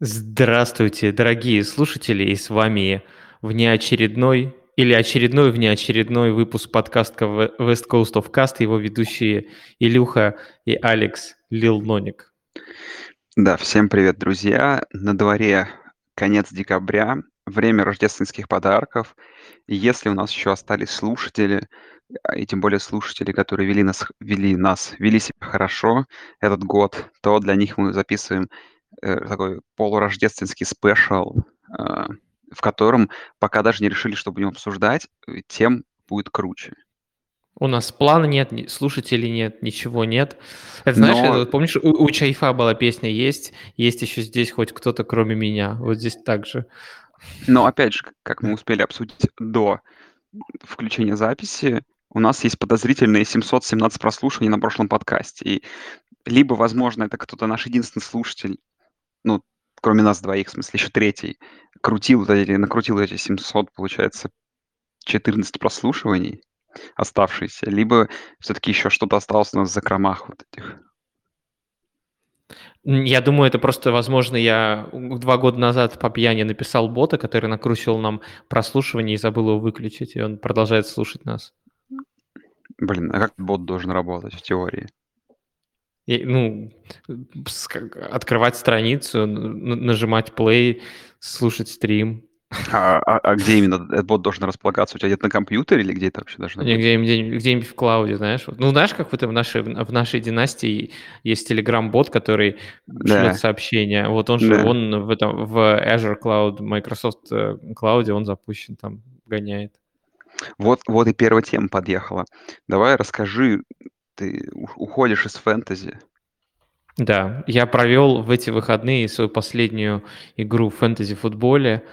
Здравствуйте, дорогие слушатели, и с вами внеочередной или очередной внеочередной выпуск подкаста West Coast of Cast, его ведущие Илюха и Алекс Лил Ноник. Да, всем привет, друзья. На дворе конец декабря, время рождественских подарков. Если у нас еще остались слушатели, а, и тем более слушатели, которые вели нас, вели нас, вели себя хорошо этот год, то для них мы записываем такой полурождественский спешл, э, в котором пока даже не решили, что будем обсуждать, э, тем будет круче. У нас плана нет, слушателей нет, ничего нет. Это, знаешь, Но... это, помнишь, у, у Чайфа была песня «Есть», есть еще здесь хоть кто-то, кроме меня. Вот здесь так же. Но опять же, как мы успели обсудить до включения записи, у нас есть подозрительные 717 прослушиваний на прошлом подкасте. И либо, возможно, это кто-то наш единственный слушатель, ну, кроме нас двоих, в смысле, еще третий, крутил накрутил эти 700, получается, 14 прослушиваний оставшиеся, либо все-таки еще что-то осталось у нас в закромах вот этих. Я думаю, это просто, возможно, я два года назад по пьяни написал бота, который накручивал нам прослушивание и забыл его выключить, и он продолжает слушать нас. Блин, а как бот должен работать в теории? И, ну, открывать страницу, нажимать play, слушать стрим. А, а, а где именно этот бот должен располагаться? У тебя где-то на компьютере или где это вообще должно быть? Где-нибудь, где-нибудь в клауде, знаешь. Ну, знаешь, как вот в нашей, в нашей династии есть Telegram-бот, который да. шлет сообщения. Вот он же, да. он в, этом, в Azure Cloud, Microsoft э, Cloud, он запущен, там гоняет. Вот, вот и первая тема подъехала. Давай расскажи, ты уходишь из фэнтези. Да, я провел в эти выходные свою последнюю игру в фэнтези-футболе.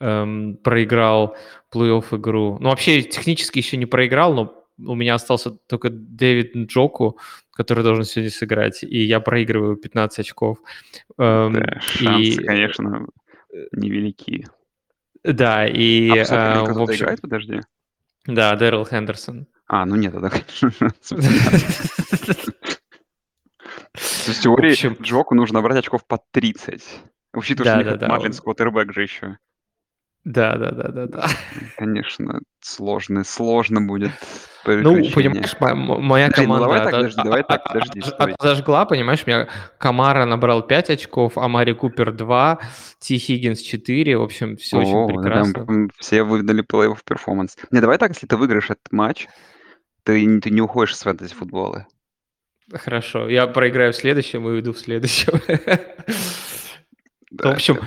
Эм, проиграл плей-офф игру. Ну, вообще, технически еще не проиграл, но у меня остался только Дэвид Джоку, который должен сегодня сыграть, и я проигрываю 15 очков. Эм, да, шансы, и... конечно, невелики. Да, и... А, посмотри, э, в общем... играет, подожди? Да, Дэрил Хендерсон. А, ну нет, тогда, конечно. В теории. Джоку нужно брать очков по 30. Учитывая, что. Марлинс квотербек же еще. Да, да, да, да, да. Конечно, сложно, сложно будет Ну, понимаешь, моя ну команда давай так, подожди, давай так, подожди, зажгла, понимаешь, меня Камара набрал 5 очков, Амари Купер 2, Ти Хиггинс 4, в общем, все очень О, прекрасно. все выдали плей-офф performance. Не, давай так, если ты выиграешь этот матч, ты, не- ты не уходишь с фэнтези футбола. Хорошо, я проиграю в следующем и уйду в следующем. В общем,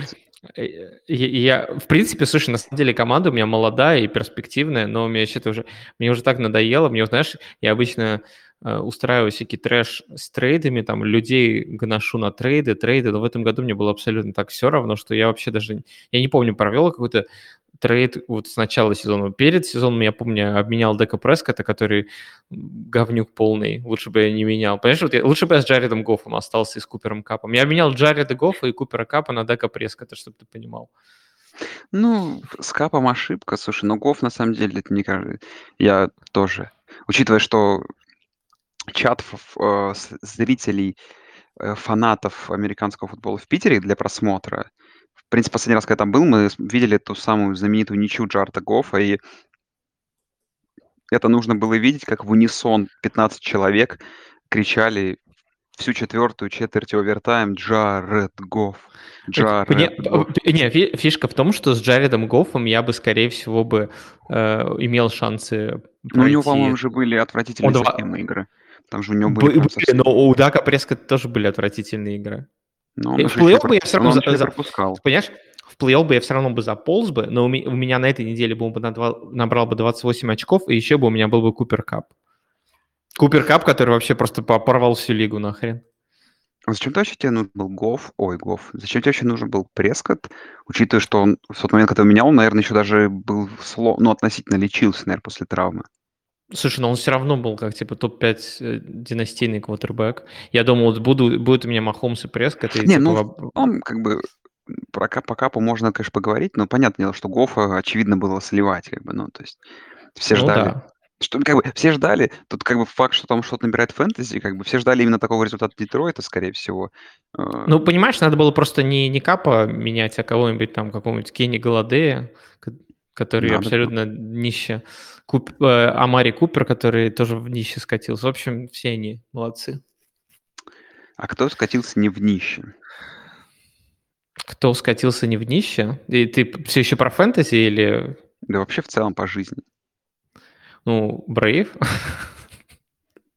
Э, я, в принципе, слушай, на самом деле команда у меня молодая и перспективная, но мне что-то уже, мне уже так надоело. Мне, знаешь, я обычно устраиваю всякий трэш с трейдами, там, людей гношу на трейды, трейды, но в этом году мне было абсолютно так все равно, что я вообще даже, я не помню, провел какой-то трейд вот с начала сезона. Перед сезоном, я помню, обменял Дека Прескота, который говнюк полный. Лучше бы я не менял. Понимаешь, вот я, лучше бы я с Джаредом Гоффом остался и с Купером Капом. Я обменял Джареда Гоффа и Купера Капа на Дека Прескота, чтобы ты понимал. Ну, с Капом ошибка. Слушай, но Гофф, на самом деле, это не кажется. Я тоже. Учитывая, что чат э, зрителей, э, фанатов американского футбола в Питере для просмотра – в принципе, последний раз, когда там был, мы видели ту самую знаменитую ничью Джарта Гофа, и это нужно было видеть, как в унисон 15 человек кричали всю четвертую четверть овертайм Джаред Гофф. Джаред не, Гофф. не, фишка в том, что с Джаредом Гоффом я бы, скорее всего, бы э, имел шансы Ну, у него, по-моему, же были отвратительные Он игры. Там же у него были... были совсем... Но у Дака Преска тоже были отвратительные игры. Но в плей-офф бы я все равно за, за, понимаешь, в плей-офф бы я все равно бы заполз бы, но у меня, меня на этой неделе был бы набрал бы 28 очков, и еще бы у меня был бы Купер Кап. Купер Кап, который вообще просто порвал всю лигу нахрен. А зачем вообще тебе нужен был Гоф? Ой, Гоф. Зачем тебе вообще нужен был Прескот, учитывая, что он в тот момент, когда менял, он, наверное, еще даже был, сло... ну, относительно лечился, наверное, после травмы. Слушай, но он все равно был как типа топ-5 э, династийный квотербек. Я думал, вот буду, будет у меня Махомс и Прескотт. Не, типа, ну, он как бы про кап, по капу можно, конечно, поговорить, но понятное дело, что Гофа, очевидно, было сливать, как бы, ну, то есть все ну, ждали, да. Что, ну, как бы все ждали, тут как бы факт, что там что-то набирает фэнтези, как бы все ждали именно такого результата Детройта, скорее всего. Э, Ну, понимаешь, надо было просто не, не Капа менять, а кого-нибудь там, какого-нибудь Кенни Голодея, который Надо было. абсолютно нище. Куп, э, Амари Купер, который тоже в нище скатился. В общем, все они молодцы. А кто скатился не в нище? Кто скатился не в нище? И ты все еще про фэнтези или... Да вообще в целом по жизни. Ну, Брейв.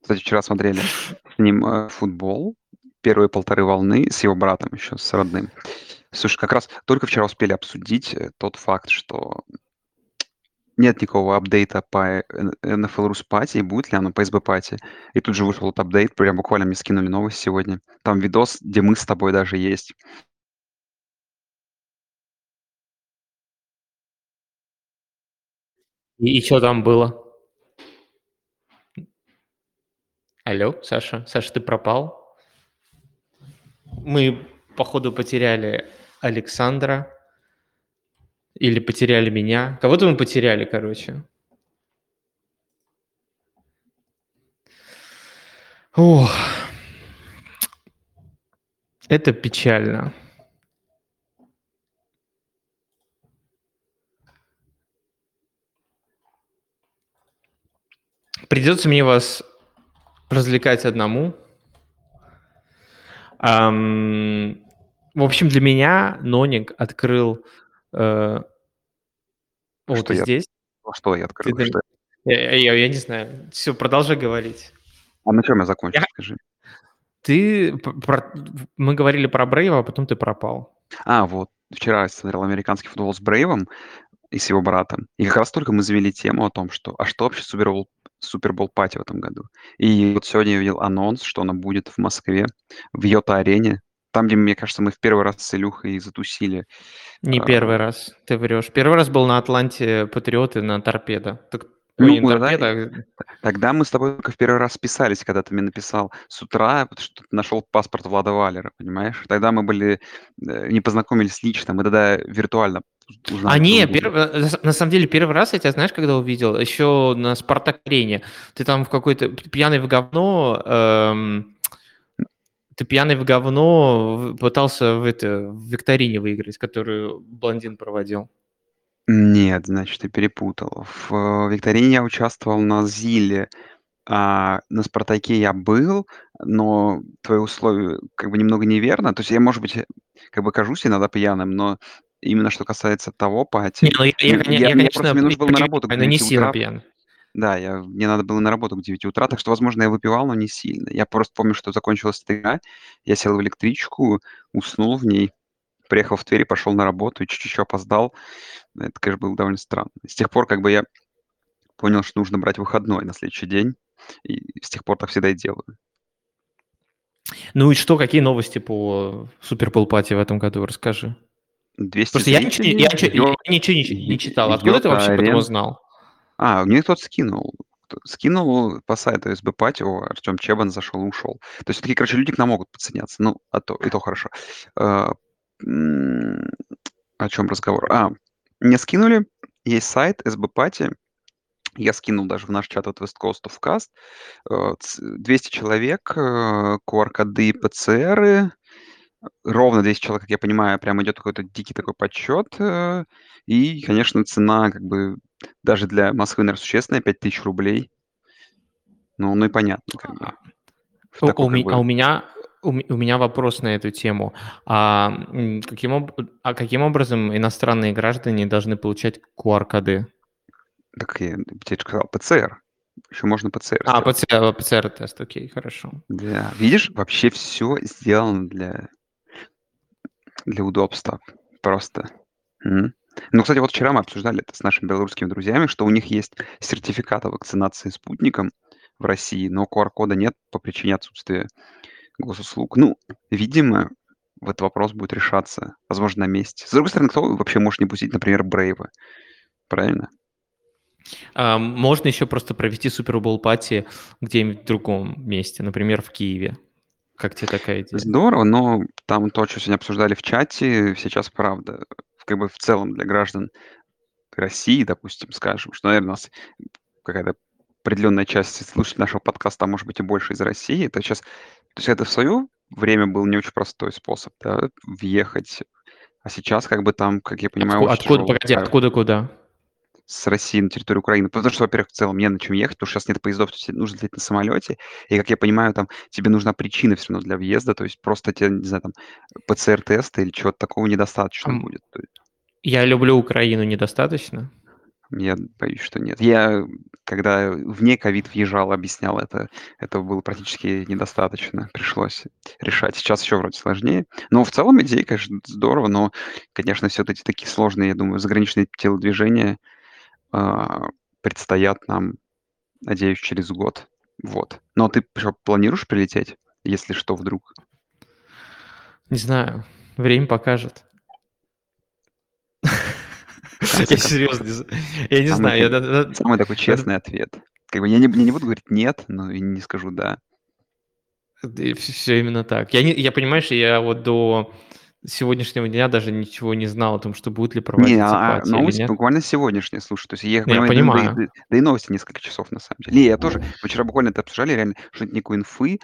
Кстати, вчера смотрели с ним э, футбол, первые полторы волны с его братом еще, с родным. Слушай, как раз только вчера успели обсудить э, тот факт, что нет никакого апдейта по NFL Rus Party, будет ли оно по SB Party. И тут же вышел этот апдейт, прям буквально мне скинули новость сегодня. Там видос, где мы с тобой даже есть. И, и что там было? Алло, Саша? Саша, ты пропал? Мы, походу, потеряли Александра. Или потеряли меня. Кого-то мы потеряли, короче. Ох. Это печально. Придется мне вас развлекать одному. Ам, в общем, для меня Ноник открыл э, вот Что я- здесь. Что я открыл? Ты Что- Я, я- я не знаю. Все, продолжай говорить. А на чем я закончил, Я- скажи? Ты про- мы говорили про Брейва, а потом ты пропал. А, вот, вчера я смотрел американский футбол с Брейвом и с его братом. И как раз только мы завели тему о том, что, а что вообще Супербол, Супербол пати в этом году. И вот сегодня я видел анонс, что она будет в Москве, в Йота-арене. Там, где, мне кажется, мы в первый раз с Илюхой затусили. Не А. первый раз, ты врешь. Первый раз был на Атланте Патриоты на Торпедо. Так, Ну, ой, не на да, Торпедо, Тогда мы с тобой только в первый раз списались, когда ты мне написал с утра, потому что ты нашел паспорт Влада Валера, понимаешь? Тогда мы были, э, не познакомились лично, мы тогда виртуально узнали А, не, перв- э, на самом деле, первый раз я тебя знаешь, когда увидел? Еще на Спартак-арене. Ты там в какой-то пьяный в говно, эм, ты пьяный в говно пытался в, это, в викторине выиграть, которую блондин проводил. Нет, значит, ты перепутал. В э, викторине я участвовал на Зиле, а на Спартаке я был, но твои условия как бы немного неверно. То есть я, может быть, как бы кажусь иногда пьяным, но именно что касается того пати, Не, ну я, я, я- я, мне конечно, просто мне нужно было на работу но не 9 сильно пьян. Да, я, мне надо было на работу к 9 утра, так что, возможно, я выпивал, но не сильно. Я просто помню, что закончилась игра, я сел в электричку, уснул в ней, приехал в Тверь и пошел на работу, и чуть-чуть опоздал. Это, конечно, было довольно странно. С тех пор как бы я понял, что нужно брать выходной на следующий день, и с тех пор так всегда и делаю. Ну и что, какие новости по Супербол пати в этом году? Расскажи. 200 Просто я ничего, не- я, зрителей, я ничего не, не читал. Откуда ты вообще потом узнал? А, мне кто-то скинул. Скинул по сайту СБ Пати, о, Артем Чебан зашел и ушел. То есть такие, короче, люди к нам могут подсоединяться. Ну, а то, и то хорошо. А, о чем разговор? А, мне скинули, есть сайт СБ Пати, я скинул даже в наш чат от West Coast of Cast. Э, ц- 200 человек, э, QR-коды, ПЦРы, ровно 200 человек, как я понимаю, прям идет какой-то дикий такой подсчет. э, И, конечно, цена как бы даже для Москвы, наверное, существенная, 5000 рублей. Ну, ну и понятно, как бы. В У- такой, у, как бы, а у меня у, меня вопрос на эту тему. А, каким, а каким образом иностранные граждане должны получать QR-коды? так я тебе сказал, ПЦР. Еще можно ПЦР А. ПЦР, ПЦР-тест, окей, хорошо. Да. Видишь, вообще все сделано для, для удобства. Просто. М. Ну, кстати, вот вчера мы обсуждали это с нашими белорусскими друзьями, что у них есть сертификат о вакцинации спутником в России, но QR-кода нет по причине отсутствия госуслуг. Ну, видимо, этот вопрос будет решаться, возможно, на месте. С другой стороны, кто вообще может не пустить, например, Брейва? Правильно? А, можно еще просто провести Супербол пати где-нибудь в другом месте, например, в Киеве. Как тебе такая идея? Здорово, но там то, что сегодня обсуждали в чате, сейчас правда, как бы в целом для граждан России, допустим, скажем, что, наверное, у нас какая-то определенная часть слушателей нашего подкаста, а может быть и больше из России, это сейчас... То есть это в свое время был не очень простой способ, да, въехать. А сейчас как бы там, как я понимаю, Отку- очень Откуда, погоди, откуда куда? С России на территорию Украины. Потому что, во-первых, в целом не на чем ехать, потому что сейчас нет поездов, то тебе нужно лететь на самолете. И, как я понимаю, там тебе нужна причина все равно для въезда, то есть просто тебе, не знаю, там ПЦР-теста или чего-то такого недостаточно Ам, будет. Есть Я люблю Украину недостаточно. я боюсь, что нет. Я, когда вне ковид въезжал, объяснял это, этого было практически недостаточно. Пришлось решать. Сейчас еще вроде сложнее. Но в целом идея, конечно, здорово, но, конечно, все эти такие сложные, я думаю, заграничные телодвижения а, предстоят нам, надеюсь, через год. Вот. Но ты что, планируешь прилететь, если что, вдруг? Не знаю, время покажет. Я серьезно, я не знаю. Самый такой честный ответ. Как бы я не, не буду говорить нет, но и не скажу да. Все именно так. Я, не, я понимаешь, я вот до сегодняшнего дня даже ничего не знал о том, что будет ли Не, проводиться а, а или новость нет. буквально сегодняшняя, слушай. То есть я Я понимаю, да, да понимаю. да- да и новости несколько часов на самом деле. Не, я тоже, мы вчера буквально это обсуждали, реально, что нет никакой инфы,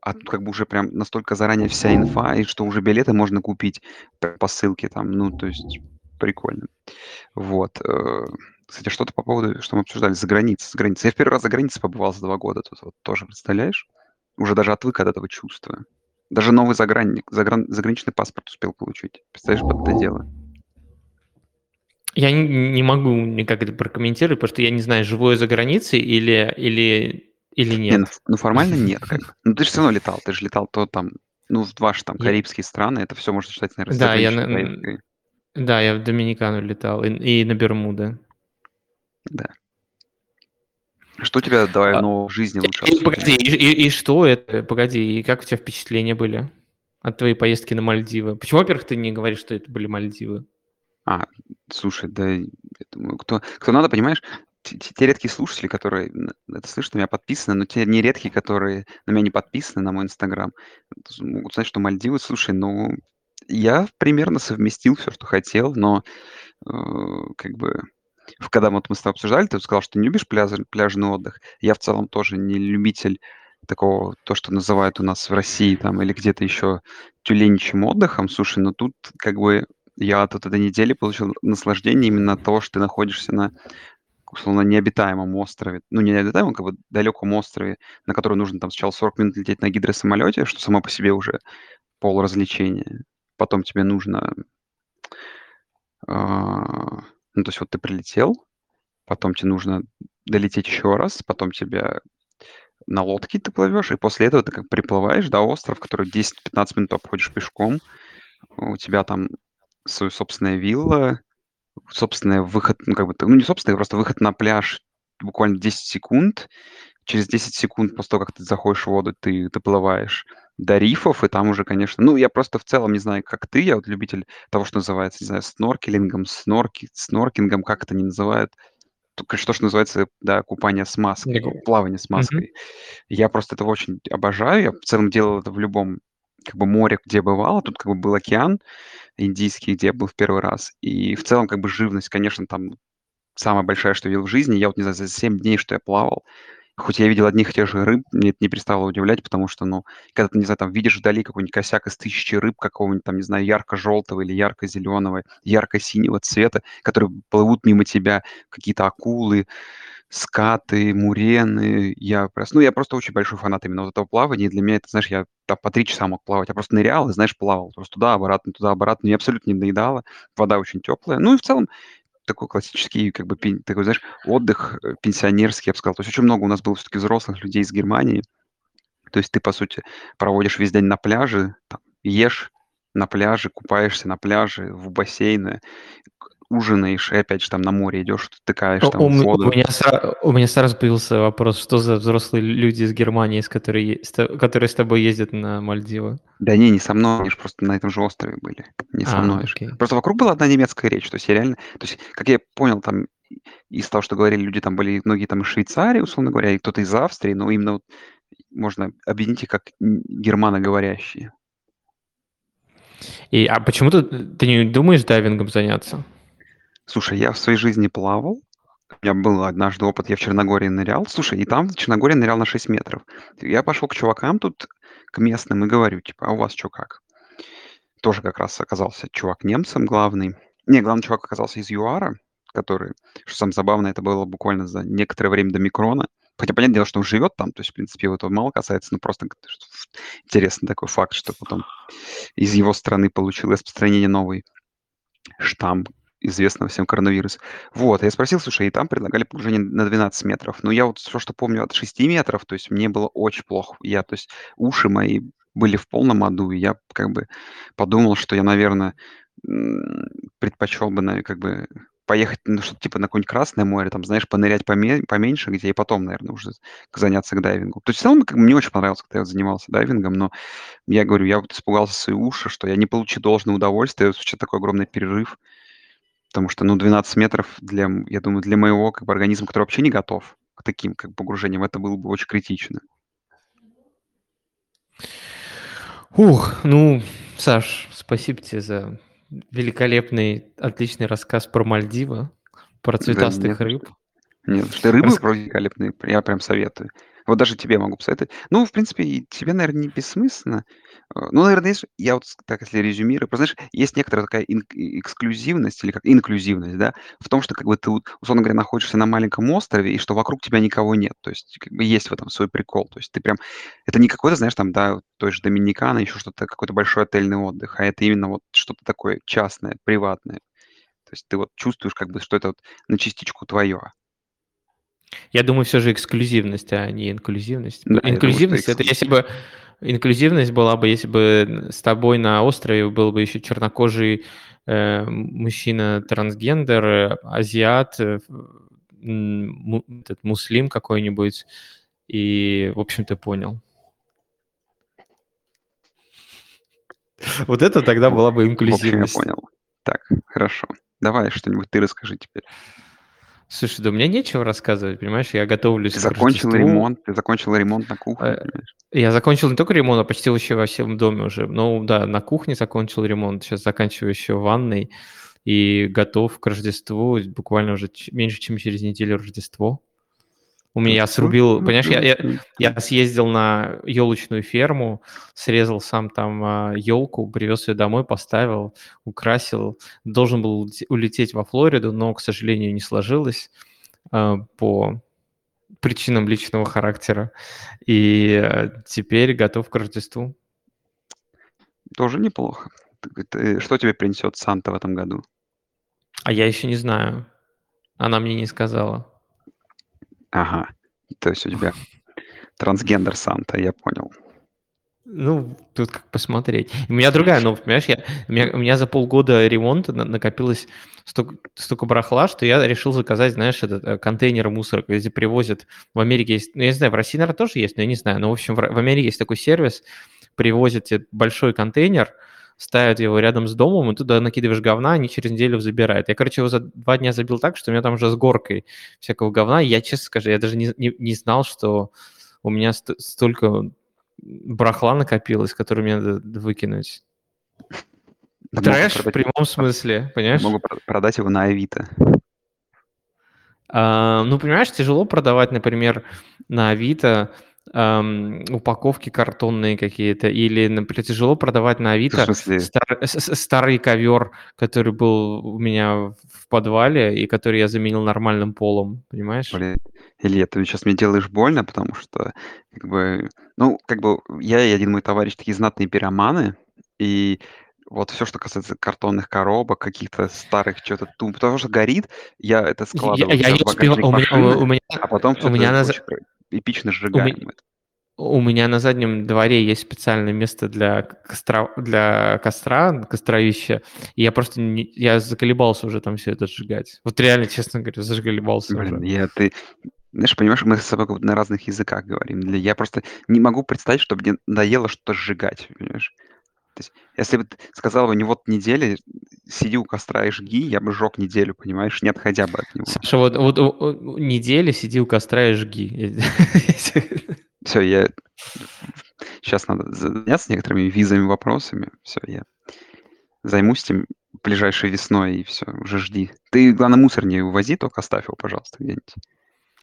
а тут как бы уже прям настолько заранее вся инфа, и что уже билеты можно купить по ссылке там, ну, то есть прикольно. Вот. э, Кстати, что-то по поводу, что мы обсуждали, за границей, за границей. Я в первый раз за границей побывал за два года тут, вот тоже, представляешь? Уже даже отвык от этого чувства. Даже новый загранник, загран, заграничный паспорт успел получить. Представляешь, под это дело? Я не, не могу никак это прокомментировать, потому что я не знаю, живу я за границей или, или, или Не, ну, нет. ну формально нет, как бы. Ну ты же все равно летал, ты же летал то там, ну в ваши там Я- карибские страны, это все можно считать, наверное, Да, я на-. Да, я в Доминикану летал и, и на Бермуды. Да. Что тебя давай А, нового в жизни лучше И, погоди, и, и- и что это? Погоди, и как у тебя впечатления были от твоей поездки на Мальдивы? Почему, во-первых, ты не говоришь, что это были Мальдивы? А, слушай, да, я думаю, кто, кто надо, понимаешь, те, редкие слушатели, которые это слышат, на меня подписаны, но те нередкие, которые на меня не подписаны, на мой Инстаграм, могут знать, что Мальдивы, слушай, ну, я примерно совместил все, что хотел, но э, как бы когда вот мы с тобой обсуждали, ты сказал, что не любишь пляж, пляжный отдых. Я в целом тоже не любитель такого, то, что называют у нас в России там или где-то еще тюленичьим отдыхом. Слушай, но тут как бы я от этой недели получил наслаждение именно от того, что ты находишься на условно необитаемом острове, ну не необитаемом, как бы далеком острове, на который нужно там сначала 40 минут лететь на гидросамолете, что само по себе уже пол развлечения. Потом тебе нужно а, ну, то есть вот ты прилетел, потом тебе нужно долететь еще раз, потом тебя на лодке ты плывешь, и после этого ты как приплываешь до острова, который 10-15 минут обходишь пешком. У тебя там свою собственная вилла, собственный выход, ну, как бы, ну, не собственный, просто выход на пляж буквально 10 секунд. Через 10 секунд после того, как ты заходишь в воду, ты доплываешь до рифов, и там уже, конечно... Ну, я просто в целом не знаю, как ты, я вот любитель того, что называется, не знаю, сноркелингом, снорки, сноркингом, как это они называют. Только что, что называется, да, купание с маской, плавание с маской. Я просто это очень обожаю. Я в целом делал это в любом как бы море, где бывало. Тут как бы был океан индийский, где я был в первый раз. И в целом как бы живность, конечно, там самая большая, что я видел в жизни. Я вот не знаю, за 7 дней, что я плавал, хоть я видел одних и тех же рыб, мне это не перестало удивлять, потому что, ну, когда ты, не знаю, там видишь вдали какой-нибудь косяк из тысячи рыб какого-нибудь там, не знаю, ярко-желтого или ярко-зеленого, ярко-синего цвета, которые плывут мимо тебя, какие-то акулы, скаты, мурены. Я просто, ну, я просто очень большой фанат именно вот этого плавания. И для меня это, знаешь, я там по три часа мог плавать. Я просто нырял и, знаешь, плавал. Просто туда-обратно, туда-обратно. Мне абсолютно не доедало. Вода очень теплая. Ну и в целом такой классический, как бы, такой, знаешь, отдых э, пенсионерский, я бы сказал. То есть очень много у нас было все-таки взрослых людей из Германии. То есть ты, по сути, проводишь весь день на пляже, там, ешь на пляже, купаешься на пляже, в бассейне, ужинаешь, и опять же там на море идешь, втыкаешь У, там у у меня сра- у меня сразу появился вопрос, что за взрослые люди из Германии, с которой е- с то- которые с тобой ездят на Мальдивы? Да не, не со мной, они же просто на этом же острове были, не со А, мной же. окей. Просто вокруг была одна немецкая речь, то есть я реально, то есть, как я понял, там из того, что говорили люди, там были многие там из Швейцарии, условно говоря, и кто-то из Австрии, но именно вот можно объединить их как германоговорящие. И, а почему ты, ты не думаешь дайвингом заняться? Слушай, я в своей жизни плавал, У меня был однажды опыт, я в Черногории нырял. Слушай, и там в Черногории нырял на 6 метров. Я пошел к чувакам тут, к местным, и говорю, типа, а у вас что как? Тоже как раз оказался чувак немцем главный. Не, главный чувак оказался из ЮАРа, который, что самое забавное, это было буквально за некоторое время до микрона. Хотя, понятное дело, что он живет там, то есть, в принципе, его это мало касается, но просто интересный такой факт, что потом из его страны получил распространение новый штамм известного всем коронавируса. Вот, я спросил, слушай, и там предлагали погружение на 12 метров. Но я вот все, что помню от 6 метров, то есть мне было очень плохо. Я, то есть уши мои были в полном аду, и я как бы подумал, что я, наверное, предпочел бы, наверное, как бы поехать, ну, что-то типа на какое-нибудь Красное море, там, знаешь, понырять поме поменьше, где и потом, наверное, уже заняться к дайвингу. То есть в целом как бы мне очень понравилось, когда я занимался дайвингом, но я говорю, я вот испугался свои уши, что я не получу должное удовольствие, вообще такой огромный перерыв. Потому что, ну, 12 метров для, я думаю, для моего как бы организма, который вообще не готов к таким как погружениям, это было бы очень критично. Ух, ну, Саш, спасибо тебе за великолепный, отличный рассказ про Мальдивы, про цветастых да, рыб. Нет, что рыбы Рас... великолепные, я прям советую. Вот даже тебе могу посоветовать. Ну, в принципе, тебе, наверное, не бессмысленно. Э, ну, наверное, есть, я вот так, если резюмирую, просто, знаешь, есть некоторая такая ин- эксклюзивность или как инклюзивность, да, в том, что как бы ты, условно говоря, находишься на маленьком острове, и что вокруг тебя никого нет. То есть, как бы есть в этом свой прикол. То есть ты прям, это не какой-то, знаешь, там, да, той же Доминикана, еще что-то, какой-то большой отельный отдых, а это именно вот что-то такое частное, приватное. То есть ты вот чувствуешь, как бы, что это вот на частичку твое. Я думаю, все же эксклюзивность, а не инклюзивность. Да, инклюзивность думаю, это если бы инклюзивность была бы, если бы с тобой на острове был бы еще чернокожий э, мужчина трансгендер, азиат, э, му, этот, муслим какой-нибудь, и, в общем, ты понял. Вот это тогда была бы инклюзивность. В общем, я понял. Так, хорошо. Давай что-нибудь ты расскажи теперь. Слушай, да у меня нечего рассказывать, понимаешь, я готовлюсь Ты закончил ремонт, ты закончил ремонт на кухне, э, понимаешь? Я закончил не только ремонт, а почти вообще во всем доме уже. Ну да, на кухне закончил ремонт, сейчас заканчиваю еще ванной и готов к Рождеству, буквально уже меньше, чем через неделю Рождество. У меня я срубил, понимаешь, я, я, я съездил на елочную ферму, срезал сам там а, елку, привез ее домой, поставил, украсил. Должен был улететь во Флориду, но, к сожалению, не сложилось а, по причинам личного характера. И а, теперь готов к Рождеству. Тоже неплохо. Что тебе принесет Санта в этом году? А я еще не знаю. Она мне не сказала. Ага. То есть у тебя трансгендер Санта, я понял. Ну, тут как посмотреть. У меня другая новость, понимаешь, я, у, меня, у меня за полгода ремонта накопилось столько, столько барахла, что я решил заказать, знаешь, этот э, контейнер мусора, где привозят, в Америке есть, ну, я не знаю, в России, наверное, тоже есть, но я не знаю, но, в общем, в, в Америке есть такой сервис, привозят тебе большой контейнер, ставят его рядом с домом, и туда накидываешь говна, они через неделю забирают. Я, короче, его за два дня забил так, что у меня там уже с горкой всякого говна. Я, честно скажу, я даже не, не, не знал, что у меня ст- столько брахла накопилось, которое мне надо выкинуть. Трэш в прямом смысле, понимаешь? Могу продать его на Авито. А, ну, понимаешь, тяжело продавать, например, на Авито эм, упаковки картонные какие-то, или, например, тяжело продавать на Авито стар, старый ковер, который был у меня в подвале и который я заменил нормальным полом, понимаешь? Блин, Илья, ты сейчас мне делаешь больно, потому что, как бы, ну, как бы, я и один мой товарищ такие знатные пироманы, и вот все, что касается картонных коробок, каких-то старых, что-то тум, потому что горит, я это складываю я, я успел, у меня, у меня, а потом у меня на, эпично сжигаем у меня на заднем дворе есть специальное место для костра, для костра, костровища, и я просто не, я заколебался уже там все это сжигать. Вот реально, честно говоря, заколебался Блин, уже. я ты... Знаешь, понимаешь, мы с собой как на разных языках говорим. Я просто не могу представить, чтобы мне надоело что-то сжигать, понимаешь? То есть, если бы ты сказал бы, не вот недели, сиди у костра и жги, я бы сжег неделю, понимаешь, не отходя бы от него. Саша, вот, вот, недели сиди у костра и жги. Все, я... Сейчас надо заняться некоторыми визовыми вопросами. Все, я займусь этим ближайшей весной, и все, уже жди. Ты, главное, мусор не увози, только оставь его, пожалуйста, где-нибудь.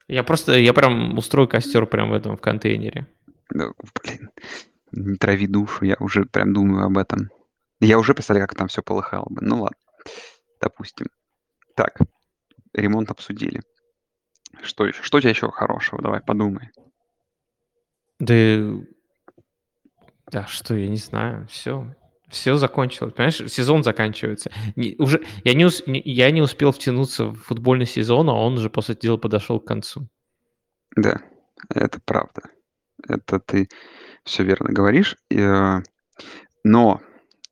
Я просто, я прям устрою костер прямо в этом, в контейнере. Да, блин, не трави душу, я уже прям думаю об этом. Я уже представляю, как там все полыхало бы. Ну ладно, допустим. Так, ремонт обсудили. Что еще? Что у тебя еще хорошего? Давай, подумай. Да, да что, я не знаю, все. Все закончилось, понимаешь, сезон заканчивается. Не, уже, я, не ус, не, я не успел втянуться в футбольный сезон, а он уже, по сути дела, подошел к концу. Да, это правда. Это ты все верно говоришь. Э, но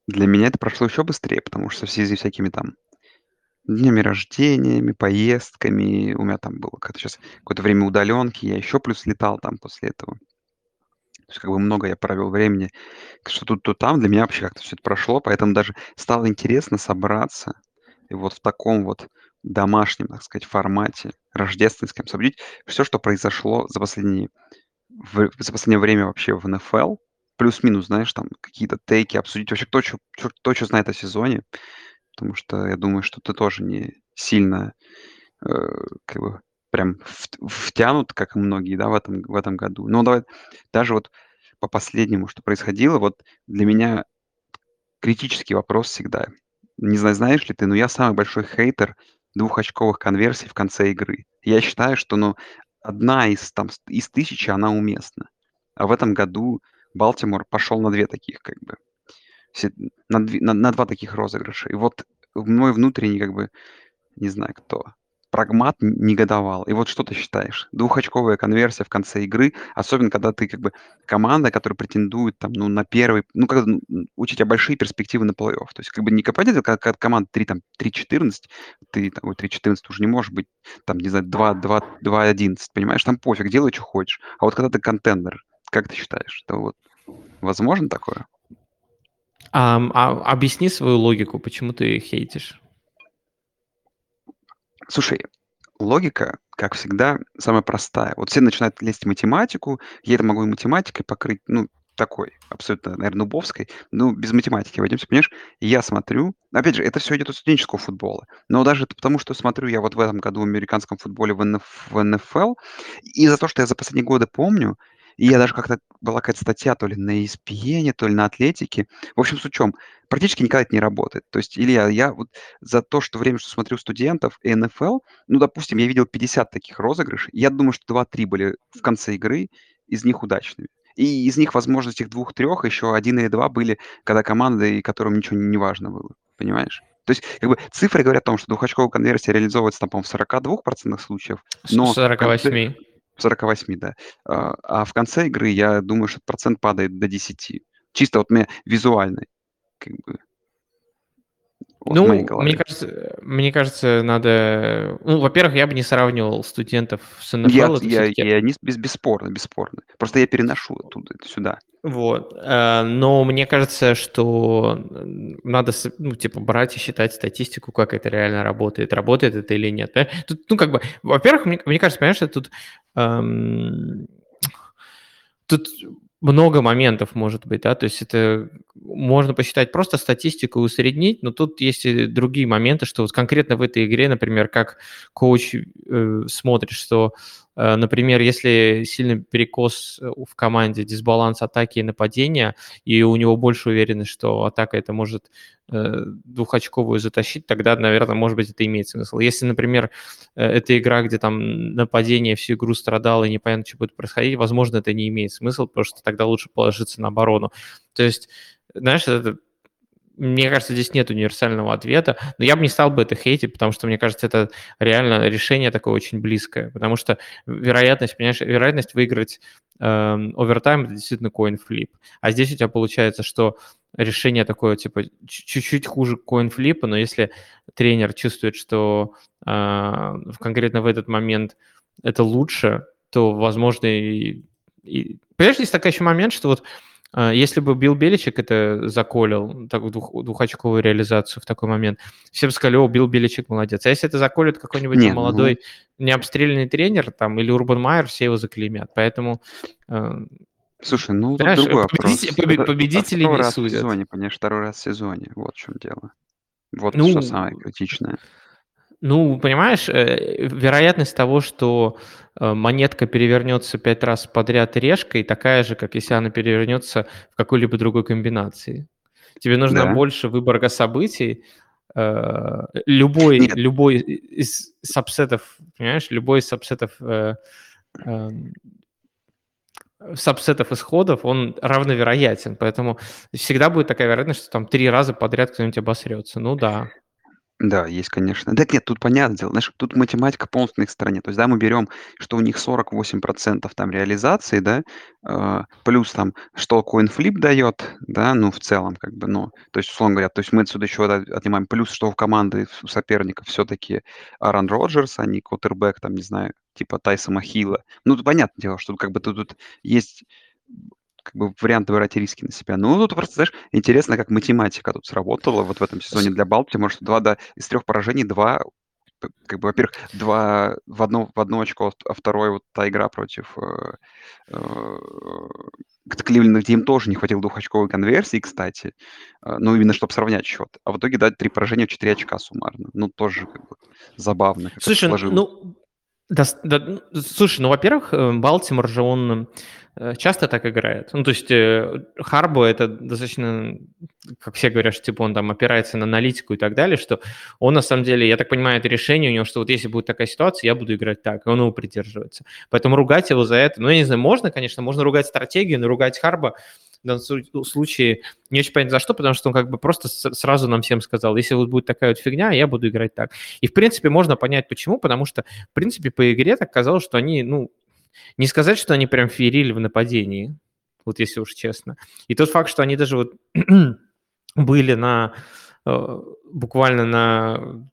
для меня это прошло еще быстрее, потому что в связи с всякими там днями рождениями, поездками, у меня там было как-то сейчас какое-то время удаленки, я еще плюс летал там после этого. То есть как бы много я провел времени, что тут, то там. Для меня вообще как-то все это прошло, поэтому даже стало интересно собраться и вот в таком вот домашнем, так сказать, формате, рождественском, обсудить все, что произошло за последние в за последнее время вообще в НФЛ. Плюс-минус, знаешь, там какие-то тейки, обсудить вообще кто чё чё кто чё знает о сезоне. Потому что я думаю, что ты тоже не сильно, э, как бы прям втянут, как и многие, да, в этом в этом году. Но давай даже вот по последнему, что происходило, вот для меня критический вопрос всегда. Не знаю, знаешь ли ты, но я самый большой хейтер двухочковых конверсий в конце игры. Я считаю, что, ну, одна из там из тысячи, она уместна. А в этом году Балтимор пошел на две таких, как бы, на, на, на два таких розыгрыша. И вот мой внутренний, как бы, не знаю кто, прагмат негодовал. И вот что ты считаешь? Двухочковая конверсия в конце игры, особенно когда ты как бы команда, которая претендует там, ну, на первый, ну, когда ну, у тебя большие перспективы на плей-офф. То есть как бы не компания, как, как команда 3, там, 3-14, ты, там, ой, 3-14 уже не может быть, там, не знаю, 2-11, понимаешь? Там пофиг, делай, что хочешь. А вот когда ты контендер, как ты считаешь, это вот возможно такое? А, а, объясни свою логику, почему ты хейтишь? Слушай, логика, как всегда, самая простая. Вот все начинают лезть в математику, я это могу и математикой покрыть, ну, такой, абсолютно, наверное, нубовской, ну, без математики обойдемся, понимаешь? Я смотрю, опять же, это все идет от студенческого футбола, но даже потому, что смотрю я вот в этом году в американском футболе в НФЛ, и за то, что я за последние годы помню, и я даже как-то была какая-то статья то ли на ESPN, то ли на Атлетике. В общем, с учем, практически никогда это не работает. То есть, Илья, я вот за то, что время, что смотрю студентов и НФЛ, ну, допустим, я видел 50 таких розыгрышей, я думаю, что 2-3 были в конце игры, из них удачными. И из них, возможно, этих двух-трех еще один или два были, когда команды, которым ничего не, важно было. Понимаешь? То есть, как бы, цифры говорят о том, что двухочковая конверсия реализовывается, там, по-моему, в 42% случаев. Но 48. 48, да. А, а в конце игры, я думаю, что процент падает до 10. Чисто вот мне визуально, как бы. Вот ну, мне кажется, мне кажется, надо... Ну, во-первых, я бы не сравнивал студентов с НФЛ. Я, я, я не, без, бесспорно, бесспорно. Просто я переношу оттуда сюда. Вот. Э, но мне кажется, что надо, ну, типа, брать и считать статистику, как это реально работает. Работает это или нет. Тут, ну, как бы, во-первых, мне, мне кажется, понимаешь, что тут... Эм, тут много моментов может быть, да, то есть это можно посчитать просто статистику усреднить, но тут есть и другие моменты, что вот конкретно в этой игре, например, как коуч э, смотрит, что например, если сильный перекос э, в команде, дисбаланс атаки и нападения, и у него больше уверенность, что атака это может э, двухочковую затащить, тогда, наверное, может быть, это имеет смысл. Если, например, это игра, где там нападение всю игру страдало и непонятно, что будет происходить, возможно, это не имеет смысла, потому что тогда лучше положиться на оборону. То есть, знаешь, это мне кажется, здесь нет универсального ответа, но я бы не стал бы это хейтить, потому что, мне кажется, это реально решение такое очень близкое, потому что вероятность, понимаешь, вероятность выиграть э, овертайм – это действительно coin-flip. А здесь у тебя получается, что решение такое, типа, чуть-чуть хуже coin-flip, но если тренер чувствует, что э, конкретно в этот момент это лучше, то, возможно, и... и... Понимаешь, есть такой еще момент, что вот если бы Билл Беличек это заколил, так, двух, двухочковую реализацию в такой момент, все бы сказали, о, Билл Беличек молодец. А если это заколет какой-нибудь Нет, молодой, ну... необстрелянный тренер там, или Урбан Майер, все его заклеймят. Поэтому... Э, Слушай, ну Знаешь, другой победитель, вопрос. Побед, победители второй не раз судят. в сезоне, понимаешь, второй раз в сезоне, вот в чем дело. Вот что самое Ну критичное. Ну, понимаешь, э, вероятность того, что, э, монетка перевернется 5 раз подряд решкой, такая же, как если она перевернется в какой-либо другой комбинации. Тебе нужно Да. больше выборка событий. Э, любой Нет. любой из сабсетов, понимаешь, любой из сабсетов, эм, сабсетов исходов, он равновероятен, поэтому всегда будет такая вероятность, что там 3 раза подряд кто-нибудь обосрется. Ну да. Да, есть, конечно. Так нет, тут понятное дело, знаешь, тут математика полностью на их стороне. То есть, да, мы берем, что у них 48% там реализации, да, э, плюс там, что CoinFlip дает, да, ну, в целом, как бы, ну, то есть, условно говоря, то есть мы отсюда еще отнимаем плюс, что у команды, у соперников все-таки Аарон Роджерс, а не Коттербек, там, не знаю, типа Тайса Хилла. Ну, тут понятное дело, что как бы тут, тут есть как бы вариант брать риски на себя. Ну, тут просто, знаешь, интересно, как математика тут сработала вот в этом сезоне для Балтимора, что 2 да, из трех поражений 2, как бы, во-первых, 2 в одно, в одно очко, а второй вот та игра против э, э, Кливленда, где им тоже не хватило двухочковой конверсии, кстати, э, ну, именно чтобы сравнять счет. А в итоге дать три поражения 4 очка суммарно. Ну, тоже как бы забавно. Как Слушай, ну, да, да, слушай, ну, во-первых, э, Балтимор же, он Э, часто так играет. Ну, то есть э, Харбо это достаточно, как все говорят, что типа он там опирается на аналитику и так далее, что он на самом деле, я так понимаю, это решение у него, что вот если будет такая ситуация, я буду играть так, и он его придерживается. Поэтому ругать его за это, ну, я не знаю, можно, конечно, можно ругать стратегию, но ругать Харбо в данном случае не очень понятно за что, потому что он как бы просто сразу нам всем сказал, если вот будет такая вот фигня, я буду играть так. И, в принципе, можно понять, почему, потому что, в принципе, по игре так казалось, что они, ну, не сказать, что они прям феерили в нападении, вот если уж честно. И тот факт, что они даже вот были на э, буквально на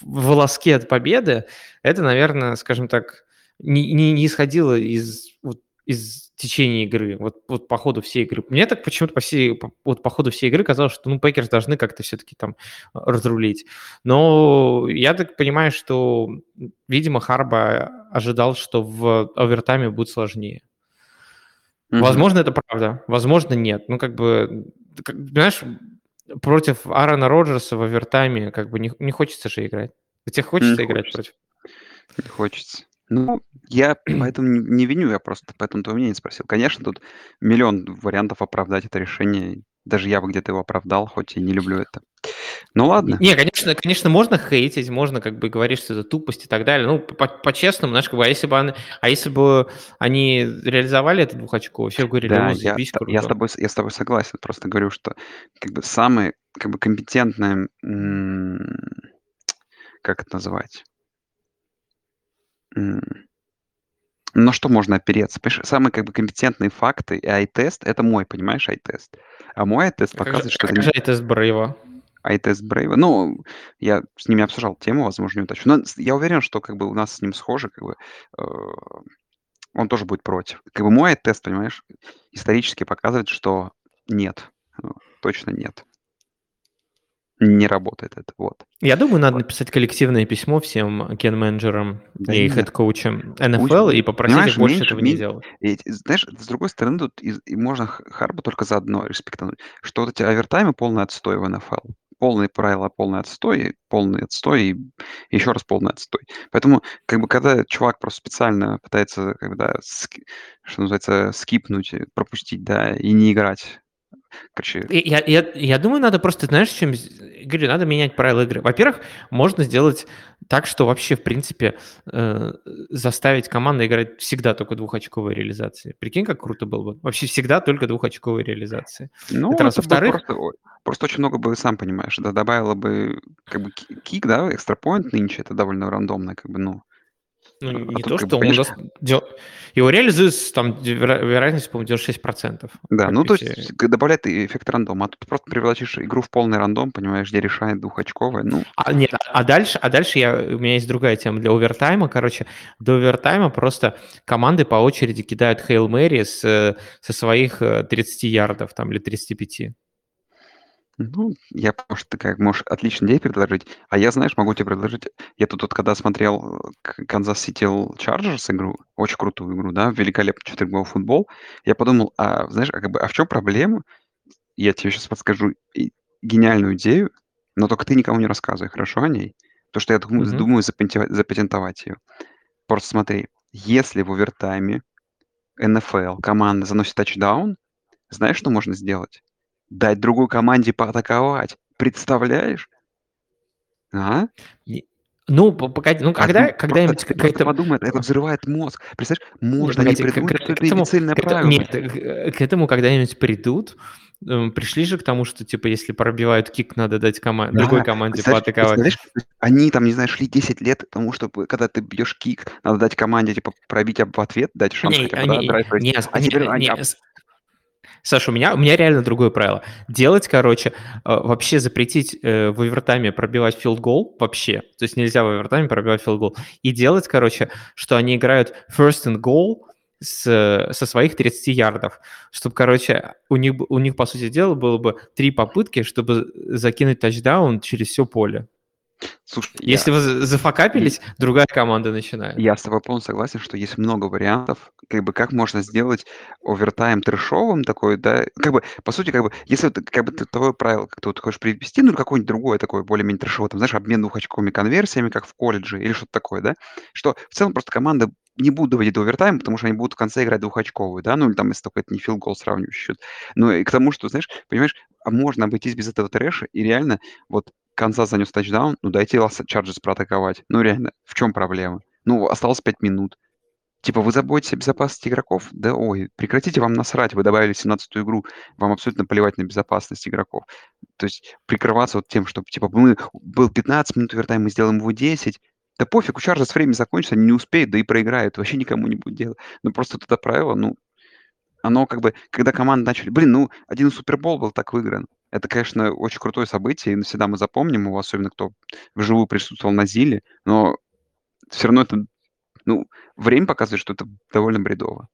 волоске от победы, это, наверное, скажем так, не, не, не исходило из, вот, из течение игры, вот, вот по ходу всей игры. Мне так почему-то по всей, по, вот по ходу всей игры казалось, что, ну, Packers должны как-то все-таки там разрулить. Но я так понимаю, что, видимо, Харбо ожидал, что в овертайме будет сложнее. Mm-hmm. Возможно, это правда, возможно, нет. Ну, как бы, как, знаешь, против Аарона Роджерса в овертайме как бы не, не хочется же играть. Тебе хочется не играть хочется. против? Не хочется. Ну, я поэтому не, не виню, я просто поэтому твое мнение спросил. Конечно, тут миллион вариантов оправдать это решение. Даже я бы где-то его оправдал, хоть и не люблю это. Ну ладно. Не, конечно, конечно, можно хейтить, можно как бы говорить, что это тупость и так далее. Ну, по- по-честному, знаешь, как бы, а если бы они, а если бы они реализовали это двухочково, все говорили, Да, я, заебись, я, с круто. тобой, с- я с тобой согласен. Просто говорю, что как бы самые как бы компетентные, м, как это называть? На что можно опереться? Понимаешь, самые как бы компетентные факты и ай-тест, это мой, понимаешь, ай-тест. А мой ай-тест А показывает, что это как не же это Брейва? ай-тест Брейва. Ну, я с ними обсуждал тему, возможно, не уточню. Но я уверен, что как бы у нас с ним схоже, как бы э, он тоже будет против. Как бы мой ай-тест, понимаешь, исторически показывает, что нет, э, точно нет. Не работает это, вот. Я думаю, надо Вот. написать коллективное письмо всем кен-менеджерам Да и хед-коучам НФЛ и попросить Понимаешь, их больше меньше, этого не делать. эти- знаешь, с другой стороны, тут и, и можно Харба только за одно респектануть, что вот эти овертаймы полный отстой в НФЛ. Полные правила, полный отстой, полный отстой и еще раз полный отстой. Поэтому, как бы, когда чувак просто специально пытается, когда, что называется, скипнуть, пропустить, да, и не играть, короче, Я, я, я думаю, надо просто, знаешь, чем... Говорю, надо менять правила игры. Во-первых, можно сделать так, что вообще, в принципе, э, заставить команду играть всегда только двухочковые реализации. Прикинь, как круто было бы. Вообще всегда только двухочковые реализации. Ну, Это раз. Во-вторых, просто, просто очень много бы, сам понимаешь, да, добавило бы как бы ки- кик, да, экстрапоинт нынче, это довольно рандомно, как бы, ну, ну, а не то, что он конечно, даст... Его реализует с, там веро- вероятность, по-моему, 96%. да, ну, то есть добавляет эффект рандома, а тут просто превратишь игру в полный рандом, понимаешь, где решает двухочковая, ну, А, нет, а дальше, а дальше я, у меня есть другая тема для овертайма. Короче, до овертайма просто команды по очереди кидают Хейл Мэри с, э, со своих э, 30 ярдов там, или 35. Ну, я, может, ты как можешь отличную идею предложить, а я, знаешь, могу тебе предложить, я тут вот когда смотрел Kansas City Chargers игру, очень крутую игру, да, великолепный четырехголовый футбол, я подумал, а, знаешь, а как бы, а в чем проблема, я тебе сейчас подскажу, и гениальную идею, но только ты никому не рассказывай, хорошо, о ней? Потому что я думаю, Мгм. думаю запатентовать, запатентовать ее. Просто смотри, если в овертайме НФЛ команда заносит тачдаун, знаешь, что можно сделать? Дать другой команде поатаковать. Представляешь? А? Ну, по- погоди, ну когда, Одну- когда-нибудь какая-то... подумай, это, взрывает мозг. Представляешь, можно не погоди, придумать, к- что к это этому, к правило. нет, к, к этому когда-нибудь придут. Эм, Пришли же к тому, что типа если пробивают кик, надо дать команде, Да, другой команде представляешь, поатаковать. представляешь, они там, не знаю, шли 10 лет тому, чтобы, когда ты бьешь кик, надо дать команде, типа, пробить об- в ответ, дать шанс Не, хотя бы, да, не, А не, теперь они... не, а, с- Саша, у меня, у меня реально другое правило. Делать, короче, э, вообще запретить э, в овертайме пробивать филд-гол вообще. То есть нельзя в овертайме пробивать филд-гол. И делать, короче, что они играют first and goal с, э, со своих 30 ярдов. Чтобы, короче, у них, у них, по сути дела, было бы три попытки, чтобы закинуть тачдаун через все поле. Слушай, я, Если вы за- зафакапились, другая команда начинает. я с тобой полностью согласен, что есть много вариантов, как бы, как можно сделать овертайм трешовым такой, да, как бы, по сути, как бы, если как бы, ты твое правило как-то вот хочешь привести, ну, какое-нибудь другое такое, более-менее трешовое, там, знаешь, обмен двухочковыми конверсиями, как в колледже, или что-то такое, да, что в целом просто команда не будут доводить до овертайма, потому что они будут в конце играть двухочковую, да, ну, или там, если только это не филгол сравнивающий счет. Ну, и к тому, что, знаешь, понимаешь, а можно обойтись без этого трэша, и реально, вот, Канзас занес тачдаун, ну, дайте Лос Чарджерс проатаковать. Ну, реально, в чем проблема? Ну, осталось 5 минут. Типа, вы заботитесь о безопасности игроков? Да ой, прекратите вам насрать, вы добавили 17-ю игру, вам абсолютно плевать на безопасность игроков. То есть прикрываться вот тем, что, типа, мы, был 15 минут овертайм, мы сделаем его 10, да пофиг, у Чарджерс время закончится, они не успеют, да и проиграют, вообще никому не будет дела. Ну, просто вот это правило, ну, оно как бы, когда команды начали... Блин, ну, один Супербол был так выигран. Это, конечно, очень крутое событие, и навсегда мы запомним его, особенно кто вживую присутствовал на Зиле, но все равно это, ну, время показывает, что это довольно бредово.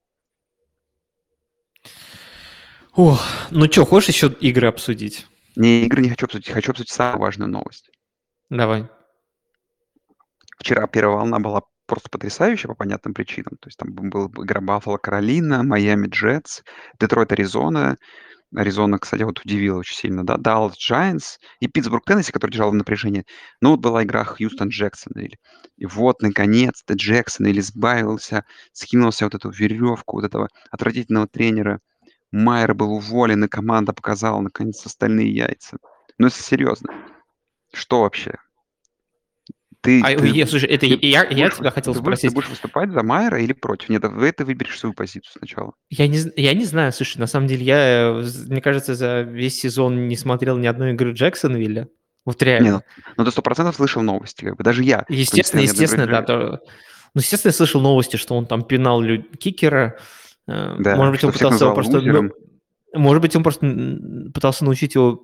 Ох, ну что, хочешь еще игры обсудить? Не, игры не хочу обсудить, хочу обсудить самую важную новость. Давай. Вчера первая волна была просто потрясающая по понятным причинам. То есть там была игра Баффало Каролина, Майами Джетс, Детройт Аризона. Аризона, кстати, вот удивила очень сильно, да, Даллас Giants и Питтсбург Теннесси, который держал в напряжении. Ну, вот была игра Хьюстон Джексонвиль. И вот, наконец-то, Джексонвиль избавился, скинулся вот эту веревку вот этого отвратительного тренера. Майер был уволен, и команда показала, наконец, остальные яйца. Ну, если серьезно, что вообще? Ты, А, ты, я, слушай, это ты я, я будешь, тебя хотел ты, будешь, ты спросить. будешь выступать за Майера или против? Нет, вы ты выберешь свою позицию сначала. Я не, я не знаю, слушай, на самом деле я, э, мне кажется, за весь сезон не смотрел ни одной игры Джексонвилля. Вот Не, реально. ну, ну ты сто процентов слышал новости, как бы. Даже я. не Естественно, естественно, да. То, ну, естественно, я слышал новости, что он там пинал лю- кикера. Э, Да, Может быть, он пытался его просто... ну, лузером. может быть, он просто пытался научить его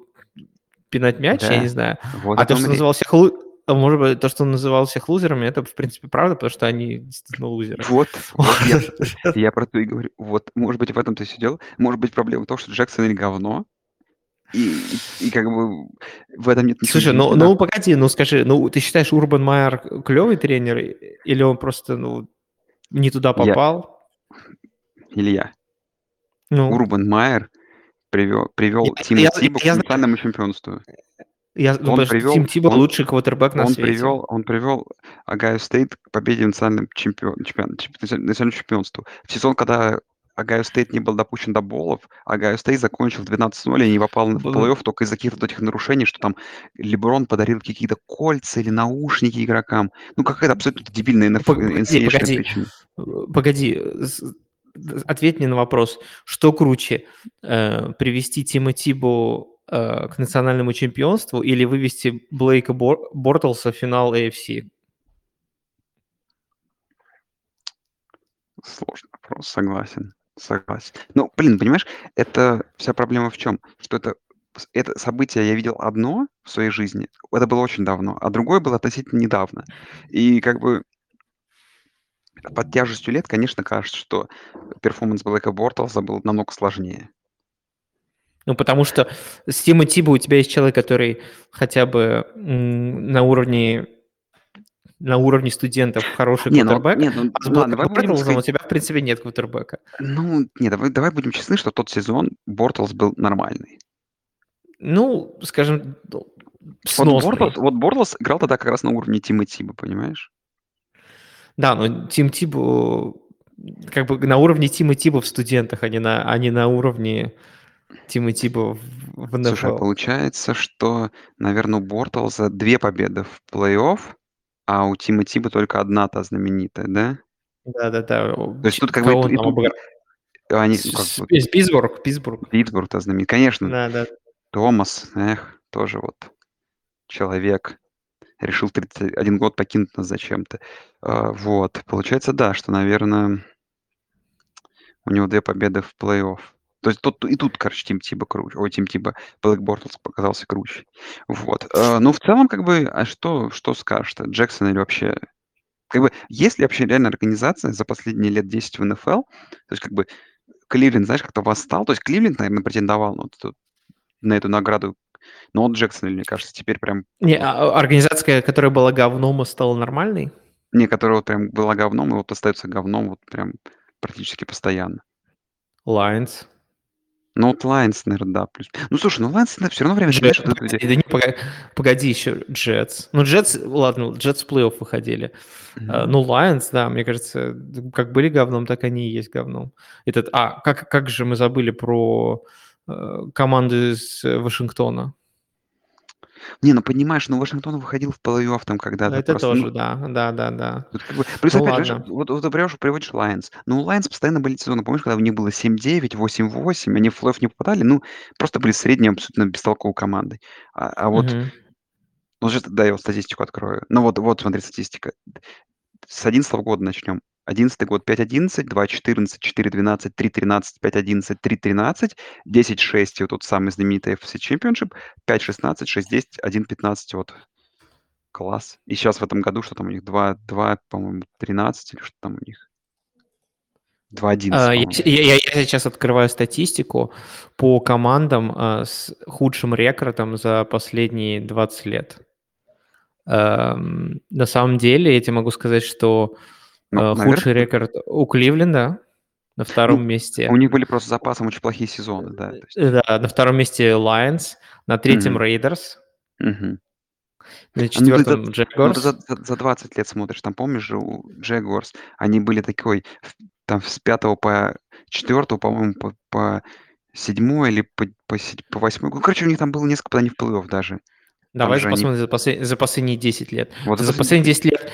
пинать мяч, я Да, не знаю. вот А то, что речь. называл всех лу- а может быть, то, что он называл всех лузерами, это, в принципе, правда, потому что они действительно лузеры. Вот, я, я про то и говорю. Вот, может быть, в этом-то все дело. Может быть, проблема в том, что Джексон или говно, и, и, и как бы в этом нет ничего Слушай, ну, ну погоди, ну скажи, ну ты считаешь Урбан Майер клевый тренер или он просто ну не туда Я, попал? Илья, Ну, Урбан Майер привел, привел я, Тима я, к я знаю, национальному чемпионству. Я, ну, Он что привел, Тим Тибо он, лучший квотербек на он свете. привел, он привел Огайо Стейт к победе в национальном чемпион, чемпион, чемпион- национальному чемпионству. В сезон, когда Огайо Стейт не был допущен до болов, Огайо Стейт закончил 12-0 и не попал в плей-офф только из-за каких-то этих нарушений, что там Леброн подарил какие-то кольца или наушники игрокам. Ну, какая-то абсолютно дебильная Пог- Погоди, NCAA-шная погоди, причина. погоди, ответь мне на вопрос, что круче, э, привести Тима Тибу э, к национальному чемпионству или вывести Блейка Бор- Бортлса в финал AFC? Сложный вопрос, согласен. Согласен. Ну, блин, понимаешь, это вся проблема в чем? Что это, это событие я видел одно в своей жизни, это было очень давно, а другое было относительно недавно. И как бы под тяжестью лет, конечно, кажется, что перформанс Блэка Бортлса был намного сложнее. Ну, потому что с Тима Тиба у тебя есть человек, который хотя бы на уровне на уровне студентов хороший Не, ну, квотербек, нет, ну, а с ладно, давай будем Бортлсом у сказать, тебя, в принципе, нет квотербека. ну, не, давай, давай будем честны, что тот сезон Бортлс был нормальный. Ну, скажем, ну, Вот сносный. Бортлс, вот Бортлс играл тогда как раз на уровне Тима Тиба, понимаешь? Да, но Тим Тибо как бы на уровне Тима Тиба в студентах, а не на, а не на уровне Тима Тиба в, в. Слушай, а получается, что, наверное, у Бортлза две победы в плей-офф, а у Тима Тиба только одна та знаменитая, да? Да-да-да. То есть тут как бы и, тут они, ну, как бы, Питтсбург, Питтсбург. Питтсбург-то знаменит. Конечно, Да, да. Томас, эх, тоже вот человек решил 31 год покинуть нас зачем-то. А, вот, получается, да, что, наверное, у него две победы в плей-офф. То есть тут и тут, короче, Тим Тиба круче. Ой, Тим Тиба, Блэк Бортлс показался круче. Вот. А, ну, в целом, как бы, а что, что скажешь-то? Джексон или вообще... Как бы, есть ли вообще реально организация за последние лет 10 в НФЛ? То есть, как бы, Кливленд, знаешь, как-то восстал. То есть Кливленд, наверное, претендовал на, вот, на эту награду. Но вот Джексон, мне кажется, теперь прям... Не, а организация, которая была говном, и стала нормальной? Не, которая вот прям была говном, и вот остается говном вот прям практически постоянно. Lions. Ну, вот Lions, наверное, да. Плюс. Ну, слушай, ну это все равно время... Джет, знаешь, погоди, да не, погоди, погоди еще, Jets. Ну, Jets, ладно, Jets в плей-офф выходили. Mm-hmm. ну, Lions, да, мне кажется, как были говном, так они и есть говном. Этот, а, как, как же мы забыли про э, команду из Вашингтона? Не, ну понимаешь, ну Вашингтон выходил в плей-офф там когда-то. Это просто, тоже, ну, да, да, да, да. Тут как бы, плюс ну, опять же, вот, вот ты приводишь, Lions. Ну, Lions постоянно были сезоны, помнишь, когда у них было 7-9, 8-8, они в плей-офф не попадали, ну, просто были средней, абсолютно бестолковой командой. А, а вот, угу. ну, да, я вот статистику открою. Ну, вот, вот, смотри, статистика. С 11 года начнем. 11 год 5-11, 2-14, 4-12, 3-13, 5-11, 3-13, 10-6, вот тот самый знаменитый FC Championship, 5-16, 6-10, 1-15, вот. Класс. И сейчас в этом году, что там у них, 2, 2 по-моему, 13 или что там у них? 2-11, а, я, я, я сейчас открываю статистику по командам а, с худшим рекордом за последние 20 лет. А, на самом деле, я тебе могу сказать, что ну, Худший наверное, рекорд у Кливленда на втором ну, месте. У них были просто запасом очень плохие сезоны, да. Есть... Да, на втором месте Lions, на третьем Raiders, mm-hmm. на четвертом ну, Jaguars. Ну, за, за, за 20 лет смотришь, там помнишь же у Jaguars, они были такой, там с пятого по четвертого, по-моему, по, по седьмой или по, по, по восьмой. Ну, короче, у них там было несколько попаданий в плей-офф даже. Давай посмотрим они... за, послед... за последние 10 лет. Вот за, за последние 10 лет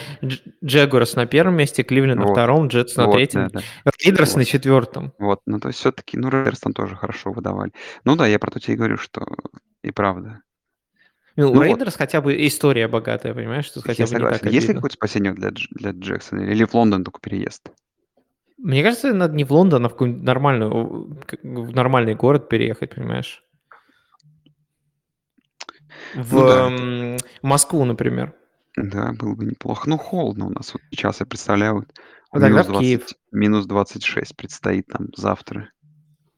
Джегорс на первом месте, Кливленд вот. на втором, Джетс на вот, третьем, да, да. Рейдерс вот. на четвертом. Вот, ну то есть все-таки, ну Рейдерс там тоже хорошо выдавали. Ну да, я про то тебе и говорю, что и правда. Ну, ну Рейдерс вот. хотя бы история богатая, понимаешь? Что хотя я бы согласен. Не так Есть ли какое-то спасение для, для Джексона или в Лондон только переезд? Мне кажется, надо не в Лондон, а в какой-нибудь нормальный, в нормальный город переехать, понимаешь? В ну, да. Москву, например. Да, было бы неплохо. Ну, холодно у нас. Вот сейчас я представляю, ну, Тогда минус, в 20, Киев. минус 26 предстоит там завтра.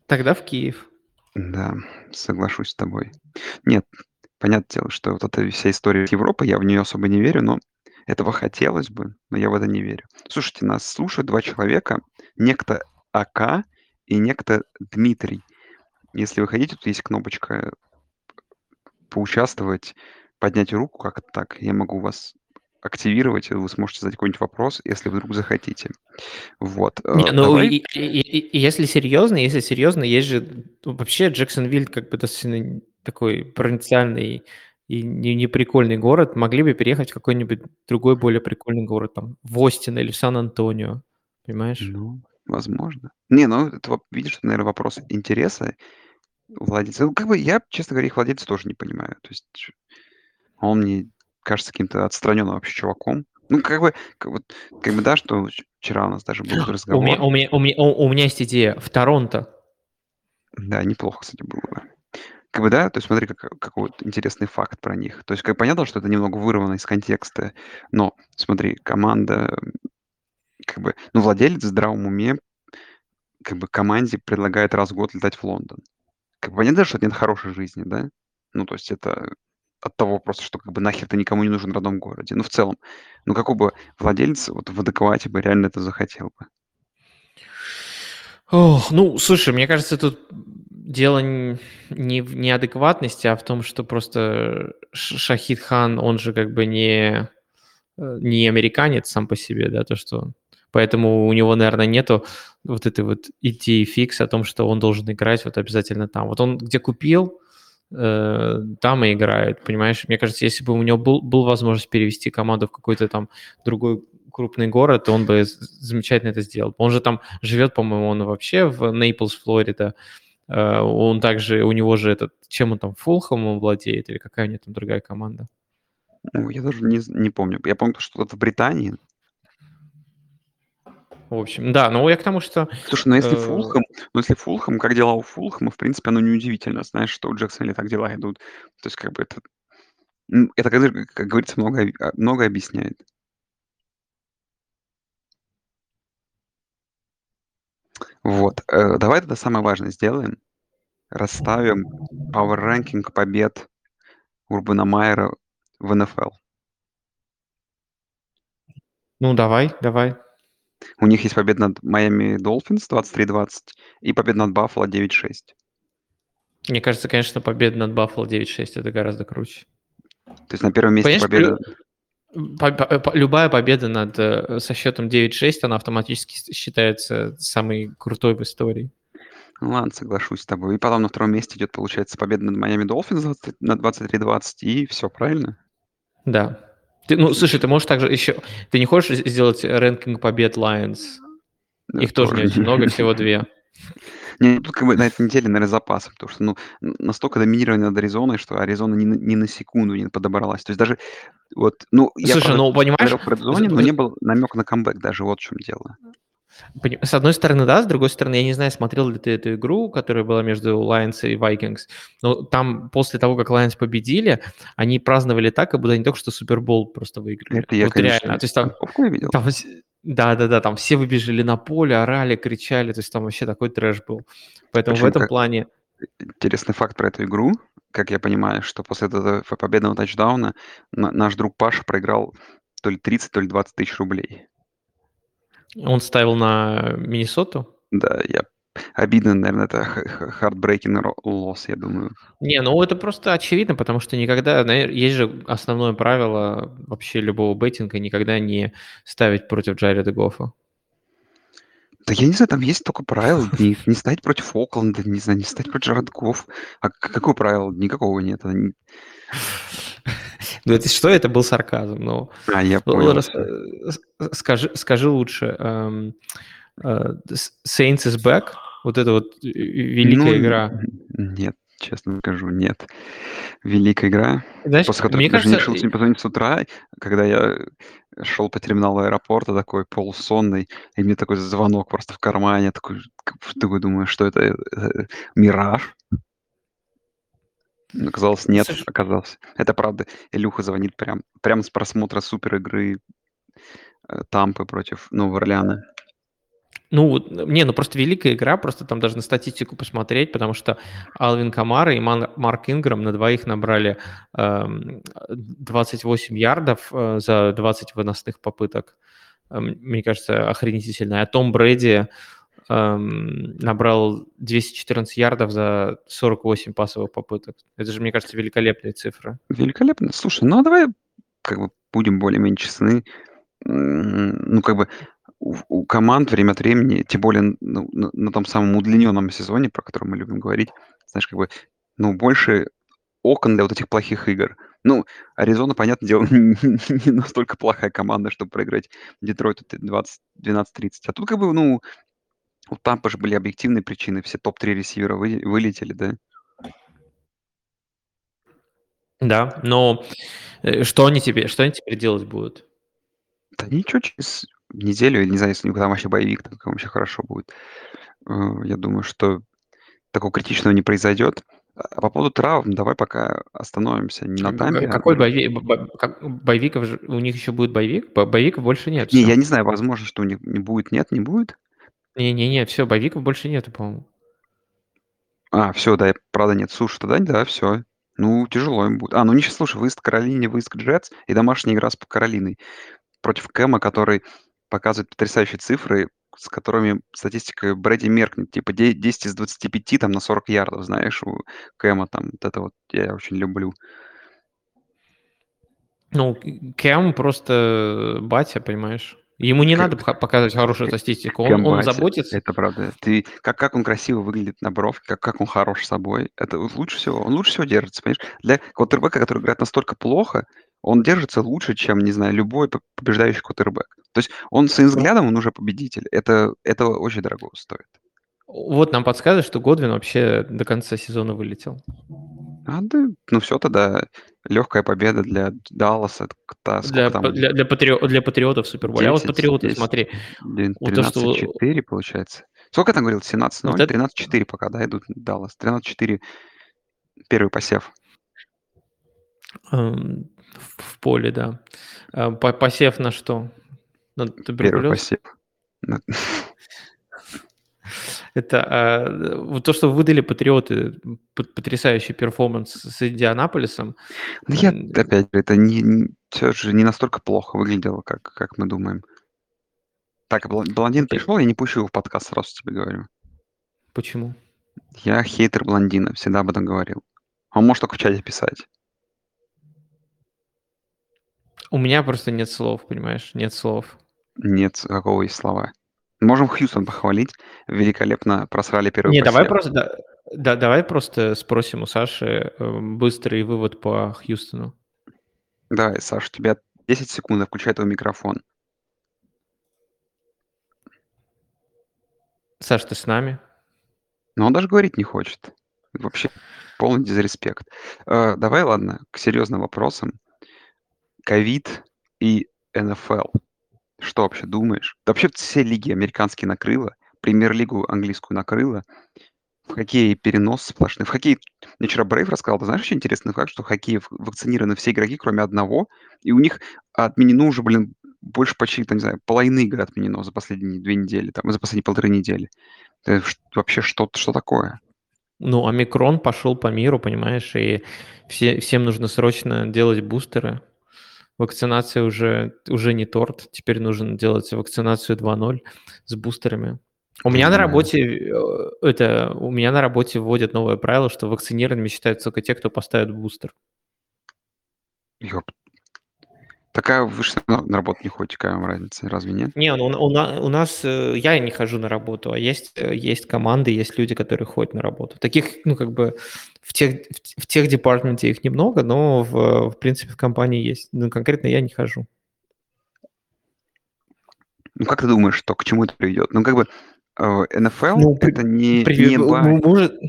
Тогда в Киев. Да, соглашусь с тобой. Нет, понятное дело, что вот эта вся история Европы, я в нее особо не верю, но этого хотелось бы, но я в это не верю. Слушайте, нас слушают два человека, некто АК и некто Дмитрий. Если вы хотите, тут есть кнопочка поучаствовать, поднять руку как-то так. Я могу вас активировать, и вы сможете задать какой-нибудь вопрос, если вдруг захотите. Вот. Э, Не, ну, Давай. и, и, и, если серьезно, если серьезно, есть же ну, вообще Джексонвиль как бы достаточно такой провинциальный и не, не прикольный город. Могли бы переехать в какой-нибудь другой более прикольный город, там, в Остин или в Сан-Антонио, понимаешь? Ну, возможно. Не, ну, это, видишь, наверное, вопрос интереса Владельца. Ну, как бы я, честно говоря, их владельца тоже не понимаю. То есть он мне кажется каким-то отстраненным вообще чуваком. Ну, как бы, как, вот, как бы, да, что вчера у нас даже был разговор. У меня, у меня, у меня, у, у меня есть идея. В Торонто. Да, неплохо, кстати, было бы. Как бы, да, то есть смотри, как, какой вот интересный факт про них. То есть, как понятно, что это немного вырвано из контекста, но смотри, команда, как бы, ну, владелец в здравом уме, как бы команде предлагает раз в год летать в Лондон. Как бы понятно, что это нет хорошей жизни, да? Ну, то есть это от того просто, что как бы нахер ты никому не нужен в родном городе. Ну, в целом. Ну, какой бы владелец вот в адеквате бы реально это захотел бы? Ох, ну, слушай, мне кажется, тут дело не в неадекватности, а в том, что просто Шахид Хан, он же как бы не, э, не американец сам по себе, да, то, что Поэтому у него, наверное, нету вот этой вот идеи фикс о том, что он должен играть вот обязательно там. Вот он где купил, э, там и играет, понимаешь? Мне кажется, если бы у него был, был возможность перевести команду в какой-то там другой крупный город, он бы замечательно это сделал. Он же там живет, по-моему, он вообще в Нейплс, Флорида. Э, он также, у него же этот, чем он там, Фулхом владеет, или какая у него там другая команда? Ну, я даже не, не помню. Я помню, что в Британии. В общем, да, но я к тому, что... Слушай, ну если э... Фулхэм, ну если Фулхэм, как дела у Фулхэма, в принципе, оно неудивительно, знаешь, что у Джексона так дела идут. То есть как бы это, это, как, как говорится, много, а, много объясняет. Вот. Э, давай тогда самое важное сделаем. Расставим power ranking побед Урбана Майера в НФЛ. Ну, давай, давай. У них есть победа над Майами Долфинс 23-20 и победа над Баффало 9-6. Мне кажется, конечно, победа над Баффало 9-6 это гораздо круче. То есть на первом месте победа... По, по, по, любая победа над, э, со счетом 9-6, она автоматически считается самой крутой в истории. Ну ладно, соглашусь с тобой. И потом на втором месте идет, получается, победа над Майами Долфинс на 23-20, и все правильно? Да. Ты, ну, слушай, ты можешь также еще... Ты не хочешь сделать рэнкинг побед Lions? Да, Их тоже не очень много, всего две. Не, тут как бы на этой неделе, наверное, запасом, потому что, ну, настолько доминирование над Аризоной, что Аризона ни, ни на секунду не подобралась. То есть даже вот, ну, я Слушай, ну, понимаешь... в предзоне, но не был намек на камбэк даже, вот в чем дело. С одной стороны, да, с другой стороны, я не знаю, смотрел ли ты эту игру, которая была между Lions и Vikings, но там после того, как Lions победили, они праздновали так, как будто они только что Супербол просто выиграли. Это я, вот конечно, реально. То есть там, видел. Там, да, да, да, там все выбежали на поле, орали, кричали, то есть там вообще такой трэш был. Поэтому Причем в этом плане... Интересный факт про эту игру, как я понимаю, что после этого победного тачдауна наш друг Паша проиграл то ли 30, то ли 20 тысяч рублей. Он ставил на Миннесоту? Да, я обидно, наверное, это heartbreaking loss, я думаю. Не, ну это просто очевидно, потому что никогда, есть же основное правило вообще любого бейтинга, никогда не ставить против Джареда Гоффа. Да я не знаю, там есть только правило, не, не ставить против Окленда, не знаю, не ставить против Джаред Гофф. А какое правило? Никакого нет. Ну, это что? Это был сарказм. Но... А, я понял. Рас... Скажи, скажи лучше. Um, uh, Saints is back? Вот это вот великая ну, игра. Нет, честно скажу, нет. Великая игра, Знаешь, после которой я даже кажется... не решил сегодня позвонить с утра, когда я шел по терминалу аэропорта, такой полусонный, и мне такой звонок просто в кармане, такой, такой думаю, что это, это мираж? Оказалось, нет, Слушай, оказалось. Это правда. Илюха звонит прям, прям с просмотра супер игры э, Тампы против Нового Орлеана. Ну, не, ну просто великая игра, просто там даже на статистику посмотреть, потому что Алвин Камара и Марк Инграм на двоих набрали э, 28 ярдов э, за 20 выносных попыток. Э, мне кажется, охренительно. А Том Брэди эм, набрал 214 ярдов за 48 пасовых попыток. Это же, мне кажется, великолепные цифры. Великолепно. Слушай, ну а давай как бы будем более-менее честны. Ну, как бы у, команд время от времени, тем более ну, на, том самом удлиненном сезоне, про который мы любим говорить, знаешь, как бы, ну, больше окон для вот этих плохих игр. Ну, Аризона, понятное дело, не настолько плохая команда, чтобы проиграть Детройту 12-30. А тут как бы, ну, у Тампа же были объективные причины, все топ-3 ресивера вы, вылетели, да? Да, но э, что они тебе, что они теперь делать будут? Да ничего, через неделю, не знаю, если у них там вообще боевик, так вообще хорошо будет. Э, я думаю, что такого критичного не произойдет. А по поводу травм, давай пока остановимся не на Тампе. А какой боевик? Боевиков у них еще будет боевик? Боевиков больше нет. Не, я не знаю, возможно, что у них не будет, нет, не будет. Не-не-не, все, боевиков больше нету, по-моему. А, все, да, правда нет. Слушай, тогда да, все. Ну, тяжело им будет. А, ну ничего, слушай, выезд к Каролине, выезд к Джетс и домашняя игра с Каролиной против Кэма, который показывает потрясающие цифры. с которыми статистика Брэди меркнет. Типа 10 из 25 там на 40 ярдов, знаешь, у Кэма там. Вот это вот я очень люблю. Ну, Кэм просто батя, понимаешь? Ему не К- надо показывать хорошую статистику, он, он заботится. это правда. Ты, как, как он красиво выглядит на бровке, как, как он хорош собой. Это лучше всего, он лучше всего держится, понимаешь? Для квотербека, который играет настолько плохо, он держится лучше, чем, не знаю, любой побеждающий квотербек. То есть он своим взглядом, он уже победитель. Это, это очень дорого стоит. Вот нам подсказывает, что Годвин вообще до конца сезона вылетел. А, да, ну все тогда легкая победа для Далласа. Та, Для, там? для, для, патрио- для патриотов Суперболя. А вот 10, патриоты, 10, смотри, блин, вот то, что 13-4 получается. Сколько там говорил? 17-0? вот это 13-4 пока, да, идут Даллас. 13-4 первый посев. эм, в, поле, да. Э, по- посев на что? На Первый посев. Это э, вот то, что выдали патриоты, потрясающий перформанс с Индианаполисом. Ну, я, опять же, это не, все же не настолько плохо выглядело, как, как мы думаем. Так, Бл- блондин пришел, я не пущу его в подкаст, сразу тебе говорю. Почему? Я хейтер блондина, всегда об этом говорил. Он может только в чате писать. У меня просто нет слов, понимаешь? Нет слов. Нет, какого есть слова. Можем Хьюстон похвалить. Великолепно просрали первый Не, давай просто, да, да, давай просто спросим у Саши э, быстрый вывод по Хьюстону. Давай, Саш, у тебя 10 секунд, включай твой микрофон. Саш, ты с нами? Но он даже говорить не хочет. Вообще полный дизреспект. Э, давай, ладно, к серьезным вопросам. Ковид и НФЛ. Что вообще думаешь? Да вообще все лиги американские накрыло, премьер-лигу английскую накрыло, в хоккее перенос сплошный. В хоккее, мне вчера Брейв рассказал, ты знаешь, очень интересный факт, что в хоккее вакцинированы все игроки, кроме одного, и у них отменено уже, блин, больше почти, там, не знаю, половины игр отменено за последние две недели, там, за последние полторы недели. Это вообще что, что такое? Ну, омикрон пошел по миру, понимаешь, и все, всем нужно срочно делать бустеры. Вакцинация уже, уже не торт, теперь нужно делать вакцинацию 2.0 с бустерами. У меня на работе э, это у меня на работе вводят новое правило, что вакцинированными считаются только те, кто поставит бустер. Ёп. Такая вы же на, на работу не ходите, какая вам разница, разве нет? Не, ну, у, на- у нас э, я не хожу на работу, а есть э, есть команды, есть люди, которые ходят на работу. Таких, ну как бы в тех в, в тех департаменте их немного, но в, в принципе в компании есть. Ну конкретно я не хожу. Ну, как ты думаешь, что к чему это приведет? Ну, как бы э, НФЛ Ну, при- это не, Привет, не может,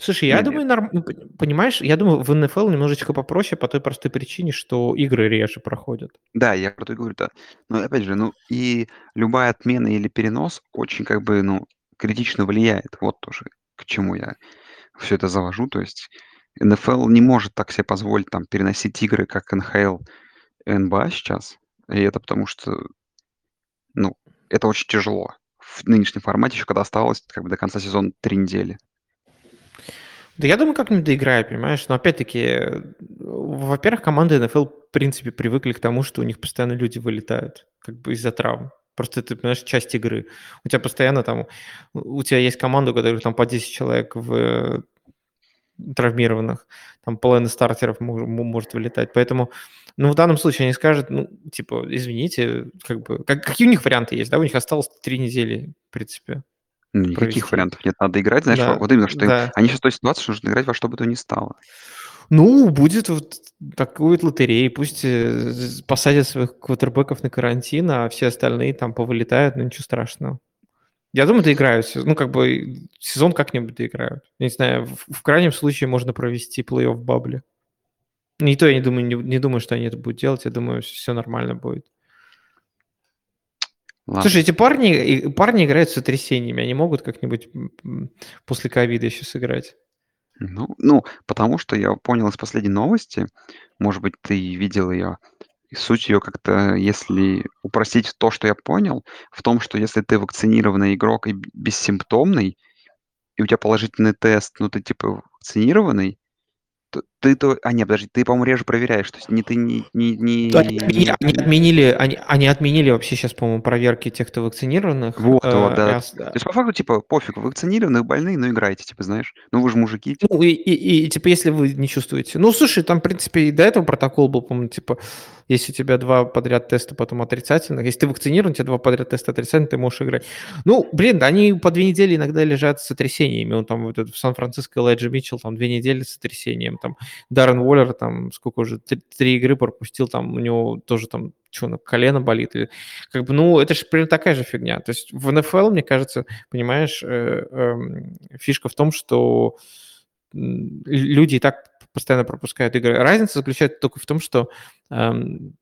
слушай, я не. думаю, норм- ну, пон- понимаешь, я думаю, в НФЛ немножечко попроще по той простой причине, что игры реже проходят. Да, я про то и говорю, да. Но опять же, ну и любая отмена или перенос очень как бы, ну, критично влияет. Вот тоже к чему я все это завожу. То есть НФЛ не может так себе позволить там переносить игры, как НХЛ и НБА сейчас. И это потому что, ну, это очень тяжело в нынешнем формате, еще когда осталось как бы до конца сезона три недели. Да я думаю, как-нибудь доиграю, понимаешь? Но опять-таки, во-первых, команды НФЛ, в принципе, привыкли к тому, что у них постоянно люди вылетают, как бы из-за травм. Просто это, понимаешь, часть игры. У тебя постоянно там, у тебя есть команда, у которых там по 10 человек в э, травмированных, там половина стартеров может вылетать. Поэтому, ну, в данном случае они скажут, ну, типа, извините, как бы, как- какие у них варианты есть, да? У них осталось три недели, в принципе. Ну, Никаких Провести. вариантов нет. Надо играть, знаешь, Да, во- вот именно, что им- да. они сейчас в той ситуации, что нужно играть во что бы то ни стало. Ну, будет вот такой вот лотереи. Пусть э, з- посадят своих квотербеков на карантин, а все остальные там повылетают, но ничего страшного. Я думаю, доиграют. сез- Ну, как бы сезон как-нибудь доиграют. Я не знаю, в, в крайнем случае можно провести плей-офф в бабле. Не то я не думаю, не, не думаю, что они это будут делать. Я думаю, все нормально будет. Ладно. Слушай, эти парни, и- парни играют с сотрясениями. Они могут как-нибудь после ковида еще сыграть? Ну, ну, потому что я понял из последней новости, может быть, ты видел ее, и суть ее как-то, если упростить то, что я понял, в том, что если ты вакцинированный игрок и бессимптомный, и у тебя положительный тест, но ты типа вакцинированный, Т ты то а, нет, подожди, ты, по-моему, реже проверяешь, то есть не ты не не Они не отменили не они отменили они они отменили вообще щас, по-моему, проверки тех, кто вакцинированных, Вот вот, э, да. раз, То да. есть по факту, типа, пофиг, вакцинированные, больные, ну, играйте, типа, знаешь. Ну, вы же мужики, типа. Ну, и и и, типа, если вы не чувствуете. Ну, слушай, там, в принципе, и до этого протокол был, по-моему, типа, если у тебя 2 подряд теста потом отрицательных, если ты вакцинирован, у тебя 2 подряд теста отрицательных, ты можешь играть. Ну, блин, они по 2 недели иногда лежат с сотрясениями. Он там вот этот в Сан-Франциско Элайджа Митчелл там 2 недели с сотрясением. Там Даррен Уоллер там сколько уже, т 3 игры пропустил, там у него тоже там чё, ну, колено болит или как бы, ну, это ж примерно такая же фигня. То есть в НФЛ, мне кажется, понимаешь, э, эм, фишка в том, что, люди и так постоянно пропускают игры. Разница заключается только в том, что, эм,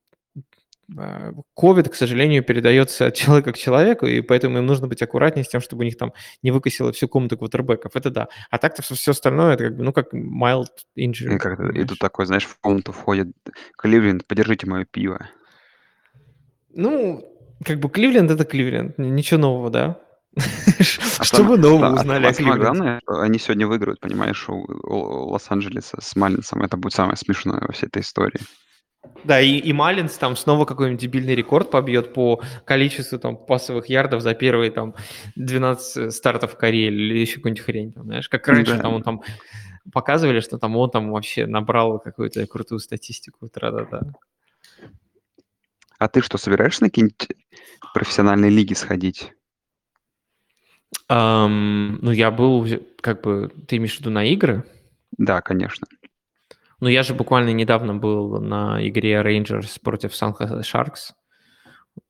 а, ковид, к сожалению, передается от человека к человеку, и поэтому им нужно быть аккуратнее с тем, чтобы у них там не выкосило всю комнату квотербеков. Это да. А так-то всё остальное- это как бы, ну, как mild injury, как и тут такой, знаешь, в комнату входит: "Кливленд, подержите моё пиво". Ну, как бы Кливленд- это Кливленд. Ничего нового, да? А что вы нового а узнали о Кливленде? главное, они сегодня выиграют, понимаешь, у Лос-Анджелеса с Марлинсом. Это будет самое смешное во всей этой истории. Да, и и Маллинс там снова какой-нибудь дебильный рекорд побьет по количеству там пасовых ярдов за первые там 12 стартов в карьере или еще какую-нибудь хрень там, знаешь. Как раньше Да. там он там показывали, что там он там вообще набрал какую-то крутую статистику, тра-та-та. А ты что, собираешься на какие-нибудь профессиональные лиги сходить? Ам, ну, я был как бы ты имеешь в виду на игры? Да, конечно. Ну, я же буквально недавно был на игре Rangers против San Jose Sharks.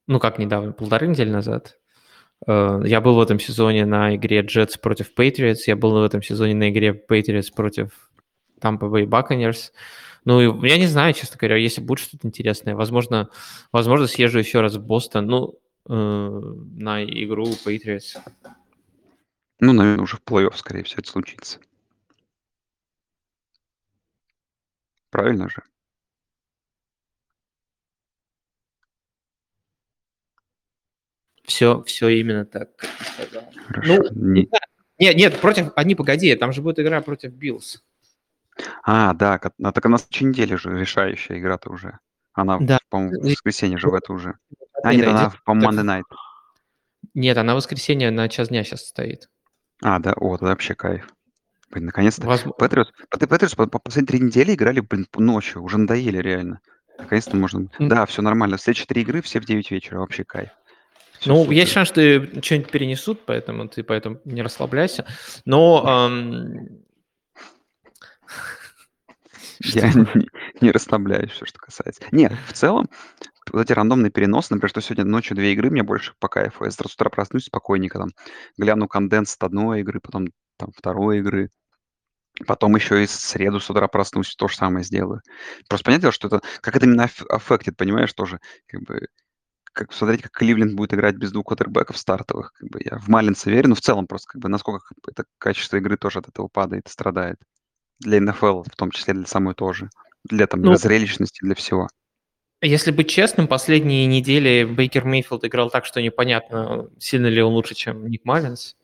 Ну, как недавно, полторы недели назад. Э, я был в этом сезоне на игре Jets против Patriots, я был в этом сезоне на игре Patriots против Tampa Bay Buccaneers. Ну, я не знаю, честно говоря, если будет что-то интересное, возможно возможно, съезжу еще раз в Бостон, ну, э, на игру Patriots. Ну, наверно, уже в плей-офф, скорее всего, это случится. Правильно же? Всё всё именно так. Хорошо. Ну, не. Нет нет, против они, погоди, там же будет игра против Биллс. А, да, а так она на следующей неделе же решающая игра-то уже. Она, Да. по-моему, в воскресенье же в это уже. А, Не нет, она, по-моему, Monday Night. Нет, она в воскресенье на час дня щас стоит. А, да? О, тогда вообще кайф. Блин, наконец-то. Возм а ты Patriots по по последние 3 недели играли, блин, п ночью, уже надоели реально. Наконец-то можно М. Да, всё нормально. Следующие 3 игры все в 9 вечера. Вообще кайф. Всё Ну, есть супер. шанс, что и чё-нибудь перенесут, поэтому ты поэтому не расслабляйся. Но, ам Я не не расслабляюсь, всё, что касается. Не, в целом, вот эти рандомные переносы, например, что сегодня ночью 2 игры, мне больше по кайфу. Я завтра с утра проснусь спокойненько, там, гляну конденс одной игры, потом там второй игры. Потом еще и в среду с утра проснусь, то же самое сделаю. Просто понятное дело, что это как это именно аф аффектит, понимаешь, тоже как бы как смотреть, как Кливленд будет играть без 2 квотербеков стартовых. Как бы я в Маллинса верю, но в целом просто как бы насколько как бы это качество игры тоже от этого падает страдает. Для НФЛ, в том числе для самой тоже. Для там Ну зрелищности, для всего. Если быть честным, последние недели Бейкер Мейфилд играл так, что непонятно, сильно ли он лучше, чем Ник Маллинс.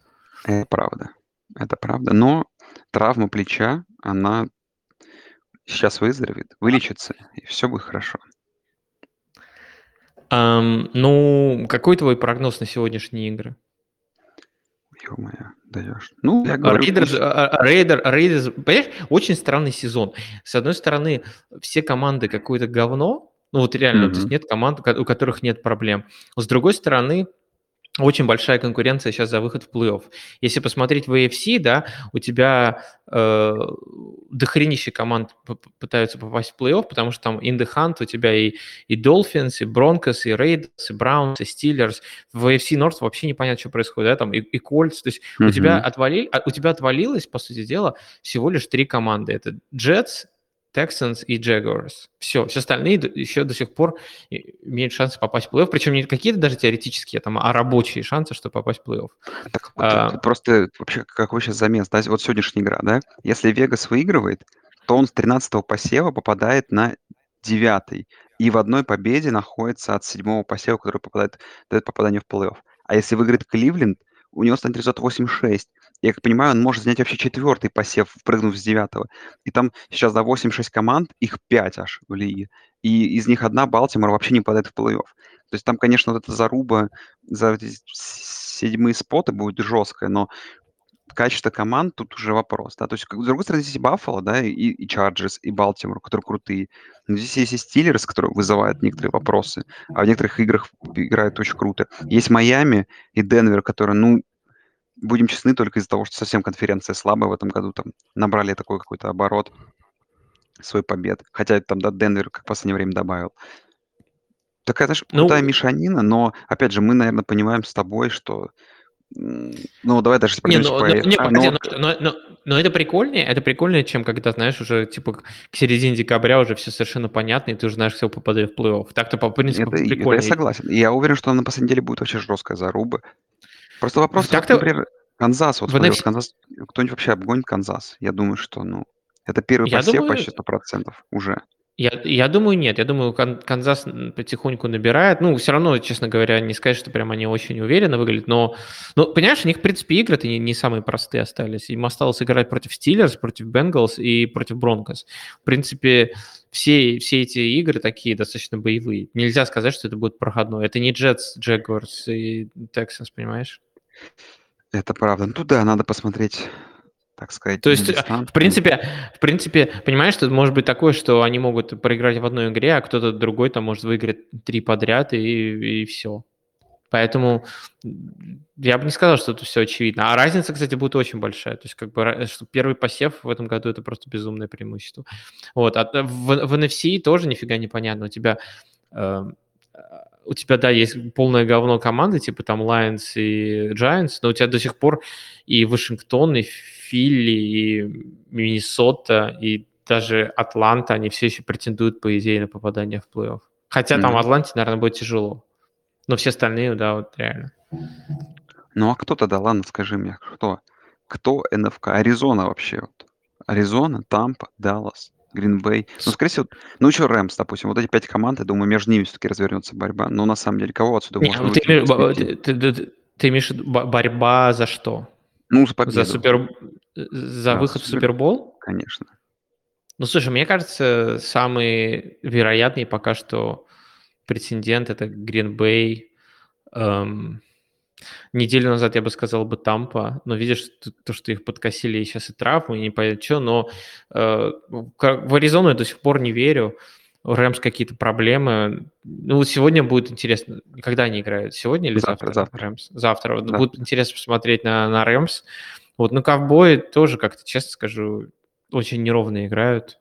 Это правда. Это правда. Но травма плеча, она сейчас выздоровеет, вылечится, и всё будет хорошо. Ам, ну, какой твой прогноз на сегодняшние игры? Ё-моё, даешь. Ну, я А говорю, Рейдерс, а а Рейдер Рейдерс, понимаешь, очень странный сезон. С одной стороны, все команды какое-то говно, ну, вот реально, то есть нет команд, у ко у которых нет проблем. С другой стороны, очень большая конкуренция щас за выход в плей-офф. Если посмотреть в AFC, да, у тебя, э, дохренище команд пытаются попасть в плей-офф, потому что там in the hunt у тебя и и Dolphins, и Broncos, и Raiders, и Browns, и Steelers. В AFC North вообще непонятно, чё происходит, да, там и и Colts. То есть у тебя отвали а, у тебя отвалилось, по сути дела, всего лишь 3 команды. Это Jets, Texans и Jaguars. Всё, все остальные еще до сих пор и имеют шансы попасть в плей-офф, причем не какие-то даже теоретические там, а рабочие шансы, чтобы попасть в плей-офф. Так вот, А просто вообще какой щас замес, да, вот сегодняшняя игра, да. Если Вегас выигрывает, то он с 13 посева попадает на 9, и в одной победе находится от 7 посева, который попадает дает попадание в плей-офф. А если выиграет Кливленд, у него станет результат 8-6, я как понимаю, он может занять вообще четвертый посев, впрыгнув с девятого. И там сейчас, да, 8-6 команд, их 5 аж в лиге. И из них одна Балтимор вообще не попадает в плей-офф. То есть там, конечно, вот эта заруба за седьмые споты будет жесткая, но качество команд тут уже вопрос, да. То есть, с другой стороны, здесь и Баффало, да, и, и Чарджерс, и Балтимор, которые крутые. Но здесь есть и Стиллерс, которые вызывают некоторые вопросы, а в некоторых играх играют очень круто. Есть Майами и Денвер, которые, ну, будем честны, только из-за того, что совсем конференция слабая в этом году, там набрали такой какой-то оборот свой побед. Хотя там, да, Денвер как в последнее время добавил. Такая, знаешь, крутая Ну, мешанина, но, опять же, мы, наверное, понимаем с тобой, что ну, давай даже Не, ну, по ну, не, AFC, погоди, но но, но, но, это прикольнее, это прикольнее, чем когда, знаешь, уже, типа, к середине декабря уже все совершенно понятно, и ты уже знаешь, кто попадает в плей-офф. Так-то, по принципу, это, и- это я прикольнее. согласен. Я уверен, что на последней неделе будет вообще жесткая заруба. Просто вопрос, Так-то например, Канзас, вот смотри, NFC Канзас, кто-нибудь вообще обгонит Канзас? Я думаю, что, ну, это первый Я посев думаю, почти 100% уже. Я, я думаю, нет. Я думаю, Кан- Канзас потихоньку набирает. Ну, все равно, честно говоря, не сказать, что прям они очень уверенно выглядят, но, ну, понимаешь, у них, в принципе, игры-то не, не самые простые остались. Им осталось играть против Стиллерс, против Бенгалс и против Бронкос. В принципе, все, все эти игры такие достаточно боевые. Нельзя сказать, что это будет проходной. Это не Джетс, Джегуарс и Тексас, понимаешь? Это правда. Ну да, надо посмотреть, так сказать, То есть, э, в принципе, в принципе, понимаешь, что может быть такое, что они могут проиграть в одной игре, а кто-то другой там может выиграть три подряд и, и все. Поэтому я бы не сказал, что это все очевидно. А разница, кстати, будет очень большая. То есть, как бы, ра- что первый посев в этом году это просто безумное преимущество. Вот. А т- в, в NFC тоже нифига не понятно. У тебя, э, у тебя, да, есть полное говно команды, типа там Lions и Giants, но у тебя до сих пор и Вашингтон, и Филли, и Миннесота, и даже Атланта, они все еще претендуют, по идее, на попадание в плей-офф. Хотя там Мгм. Атланте, наверное, будет тяжело. Но все остальные, да, вот реально. Ну а кто тогда, ладно, скажи мне, кто? Кто НФК? Аризона вообще. Вот. Аризона, Тампа, Даллас, Гринбей. Ну, скорее всего, ну еще Рэмс, допустим. Вот эти пять команд, я думаю, между ними все-таки развернется борьба. Но на самом деле, кого отсюда Не, можно ты, ты, ты- ты- ты имеешь борьба за что? Ну, за За победу, супер, за да, выход в супер, Супербол? конечно. Ну, слушай, мне кажется, самый вероятный пока что претендент это Гринбей. Эм, неделю назад я бы сказал бы Тампа, но видишь, то, что их подкосили и сейчас и травмы, и не понятно что, но э, в Аризону я до сих пор не верю. У Рэмс какие-то проблемы. Ну, сегодня будет интересно, когда они играют? Сегодня или Завтра, завтра? завтра. Рэмс? Завтра. Да. Будет интересно посмотреть на, на Рэмс. Вот, ну, ковбои тоже, как-то, честно скажу, очень неровно играют.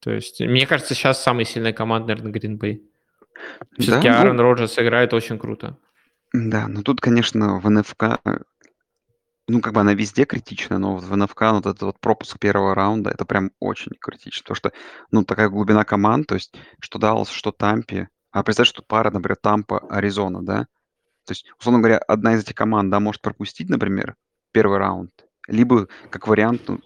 То есть, мне кажется, сейчас самая сильная команда, наверное, Гринбей. Да, Все-таки ну, Аарон Роджерс играет очень круто. Да, но тут, конечно, в НФК, э, ну, как бы она везде критична, но вот в НФК вот этот вот пропуск первого раунда, это прям очень критично, потому что, ну, такая глубина команд, то есть, что Даллас, что Тампи, а представь, что пара, например, Тампа, Аризона, да, то есть, условно говоря, одна из этих команд, да, может пропустить, например, первый раунд, либо, как вариант, ну,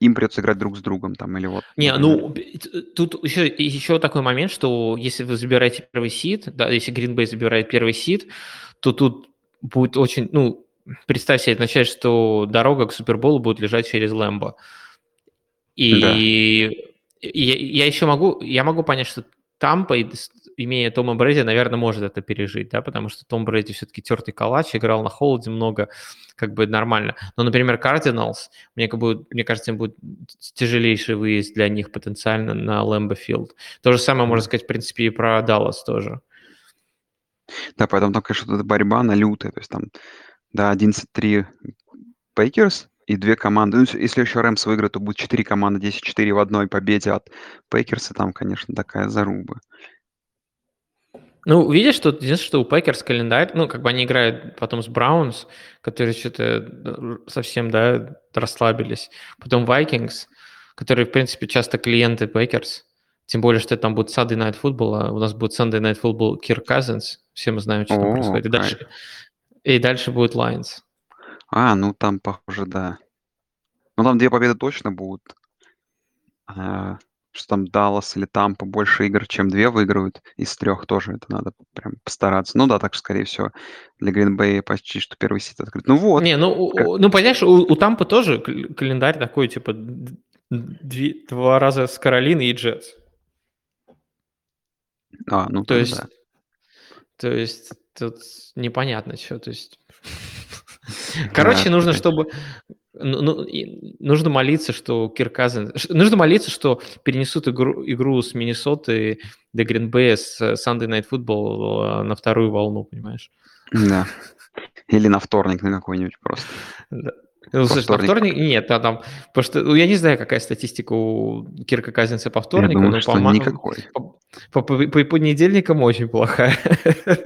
им придется играть друг с другом там, или вот, Не, например. ну, тут еще, еще такой момент, что если вы забираете первый сид, да, если Green Bay забирает первый сид, то тут будет очень, ну, представь себе, это означает, что дорога к Суперболу будет лежать через Лэмбо. Да. И я, я еще могу, я могу понять, что Тампа, имея Тома Брэди, наверное, может это пережить, да, потому что Том Брэди все-таки тертый калач, играл на холоде много, как бы нормально. Но, например, Кардиналс, мне, как бы, мне кажется, им будет тяжелейший выезд для них потенциально на Лэмбо Филд. То же самое можно сказать, в принципе, и про Даллас тоже. Да, поэтому там, конечно, эта борьба, она лютая, то есть там, да, 11-3 Пейкерс и две команды. Ну, если если еще Рэмс выиграет, то будет 4 команды, 10-4 в одной победе от Пейкерса. Там, конечно, такая заруба. Ну, видишь, что единственное, что у Пекерс календарь, ну, как бы они играют потом с Браунс, которые что-то совсем, да, расслабились. Потом Vikings, которые, в принципе, часто клиенты Пекерс. Тем более, что там будет Sunday Night Football, а у нас будет Sunday Night Football Кирк Казинс. Все мы знаем, что там О, происходит. И дальше, и дальше будет Lions. А, ну там, похоже, да. Ну там две победы точно будут. А, что там Даллас или Тампа больше игр, чем две выиграют из трех тоже. Это надо прям постараться. Ну да, так скорее всего, для Гринбея почти что первый seed открыт. Ну вот. Не, ну, как... ну понимаешь, у, у Тампы тоже календарь такой, типа, две, два раза с Каролиной и Джетс. А, ну то есть, да. то есть тут непонятно что, то есть. Короче, нужно, чтобы ну, ну нужно молиться, что Кирказен... Нужно молиться, что перенесут игру, игру с Миннесоты до Гринбея с Sunday Night Football э, на вторую волну, понимаешь? Да. Или на вторник на какой-нибудь просто. Да. Ну, слушай, вторник. на вторник нет, а там, потому что ну, я не знаю, какая статистика у Кирка Казинца по вторнику, я думаю, но что по, никакой. По, по, по, по понедельникам очень плохая.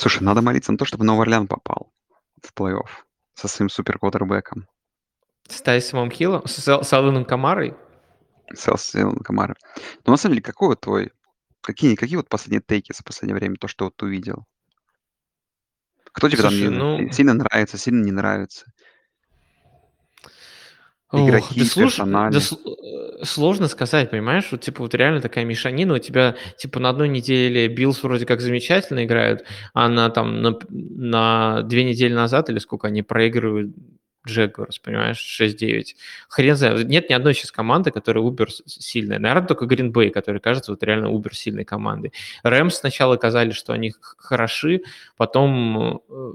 Слушай, надо молиться на то, чтобы Новый Орлеан попал в плей-офф со своим суперквотербеком. С Тайсомом Хиллом? С, с Аланом Камарой? С Алвином Камарой. Но на самом деле, какой вот твой... Какие, какие вот последние тейки за последнее время, то, что вот ты увидел? Кто тебе Слушай, там ну... сильно нравится, сильно не нравится? Игроки, Ох, да, слуш... персонали. да сл- сложно сказать, понимаешь? Вот, типа, вот реально такая мешанина. У тебя, типа, на одной неделе Биллс вроде как замечательно играют, а на, там, на, на две недели назад или сколько они проигрывают Джегорс, понимаешь, 6-9. Хрен знает. Нет ни одной сейчас команды, которая убер сильная. Наверное, только Bay, который кажется вот реально убер сильной командой. Рэмс сначала казали, что они хороши, потом э,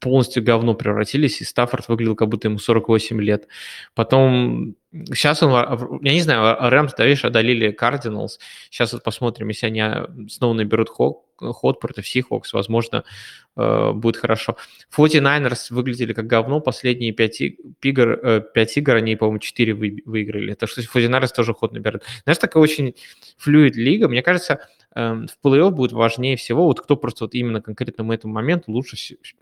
полностью говно превратились, и Стаффорд выглядел, как будто ему 48 лет. Потом, сейчас он, я не знаю, Рэмс, да, видишь, одолели Кардиналс. Сейчас вот посмотрим, если они снова наберут ход, ход против Сихокс, возможно, э, будет хорошо. 49ers выглядели как говно, последние 5 игр, 5 игр они, по-моему, 4 вы, выиграли. Так что 49ers тоже ход набирают. Знаешь, такая очень флюид лига. Мне кажется, в плей-офф будет важнее всего, вот кто просто вот именно конкретно к этому моменту лучше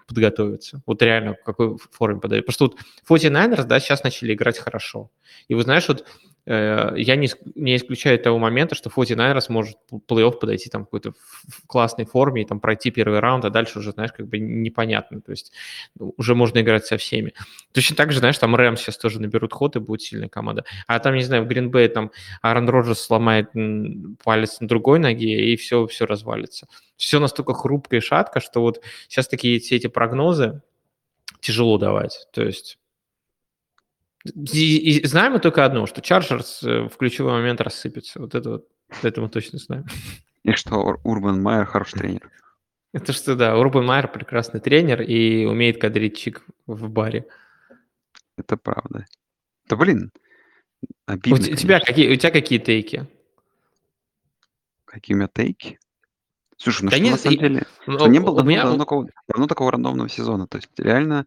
подготовится. Вот реально в какой форме подает. Что вот 49ers, да, сейчас начали играть хорошо. И вы знаешь, вот я не, не исключаю того момента, что 49ers может плей-офф подойти там какой-то в классной форме и там пройти первый раунд, а дальше уже, знаешь, как бы непонятно. То есть ну, уже можно играть со всеми. Точно так же, знаешь, там Рэмс сейчас тоже наберут ход и будет сильная команда. А там, не знаю, в Гринбей там Аарон Роджерс сломает палец на другой ноге и все, все развалится. Все настолько хрупко и шатко, что вот сейчас такие все эти прогнозы тяжело давать. То есть и, и знаем мы только одно, что Чарджерс э, в ключевой момент рассыпется. Вот это вот, это мы точно знаем. И что Урбан Майер хороший тренер. Это что, да, Урбан Майер прекрасный тренер и умеет кадрить чик в баре. Это правда. Да блин, обидно, у, тебя какие, у тебя какие тейки? Какие у меня тейки? Слушай, ну да что нет, на самом и... деле, что не было давно, меня... давно, давно, давно такого рандомного сезона. То есть реально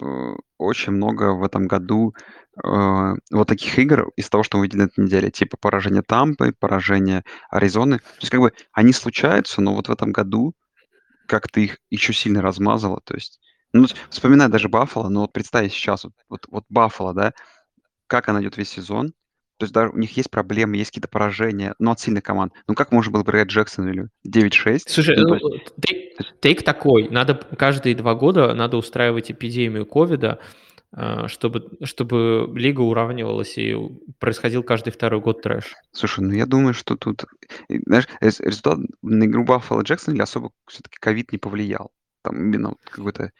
Э, очень много в этом году э, вот таких игр из того, что мы видели на этой неделе, типа поражение Тампы, поражение Аризоны. То есть как бы они случаются, но вот в этом году как-то их еще сильно размазало. То есть, ну, вспоминая даже Баффало, ну вот представь сейчас, вот, вот, вот Баффало, да, как она идет весь сезон, то есть даже у них есть проблемы, есть какие-то поражения, но от сильных команд. Ну как можно было проиграть Джексонвиллю 9-6? Слушай, ну, ну, тейк, тейк такой. Надо каждые два года надо устраивать эпидемию ковида, а, чтобы, чтобы лига уравнивалась и происходил каждый второй год трэш. Слушай, ну я думаю, что тут, знаешь, результат на игру Баффало Джексонвилля особо все-таки ковид не повлиял. Там именно какой-то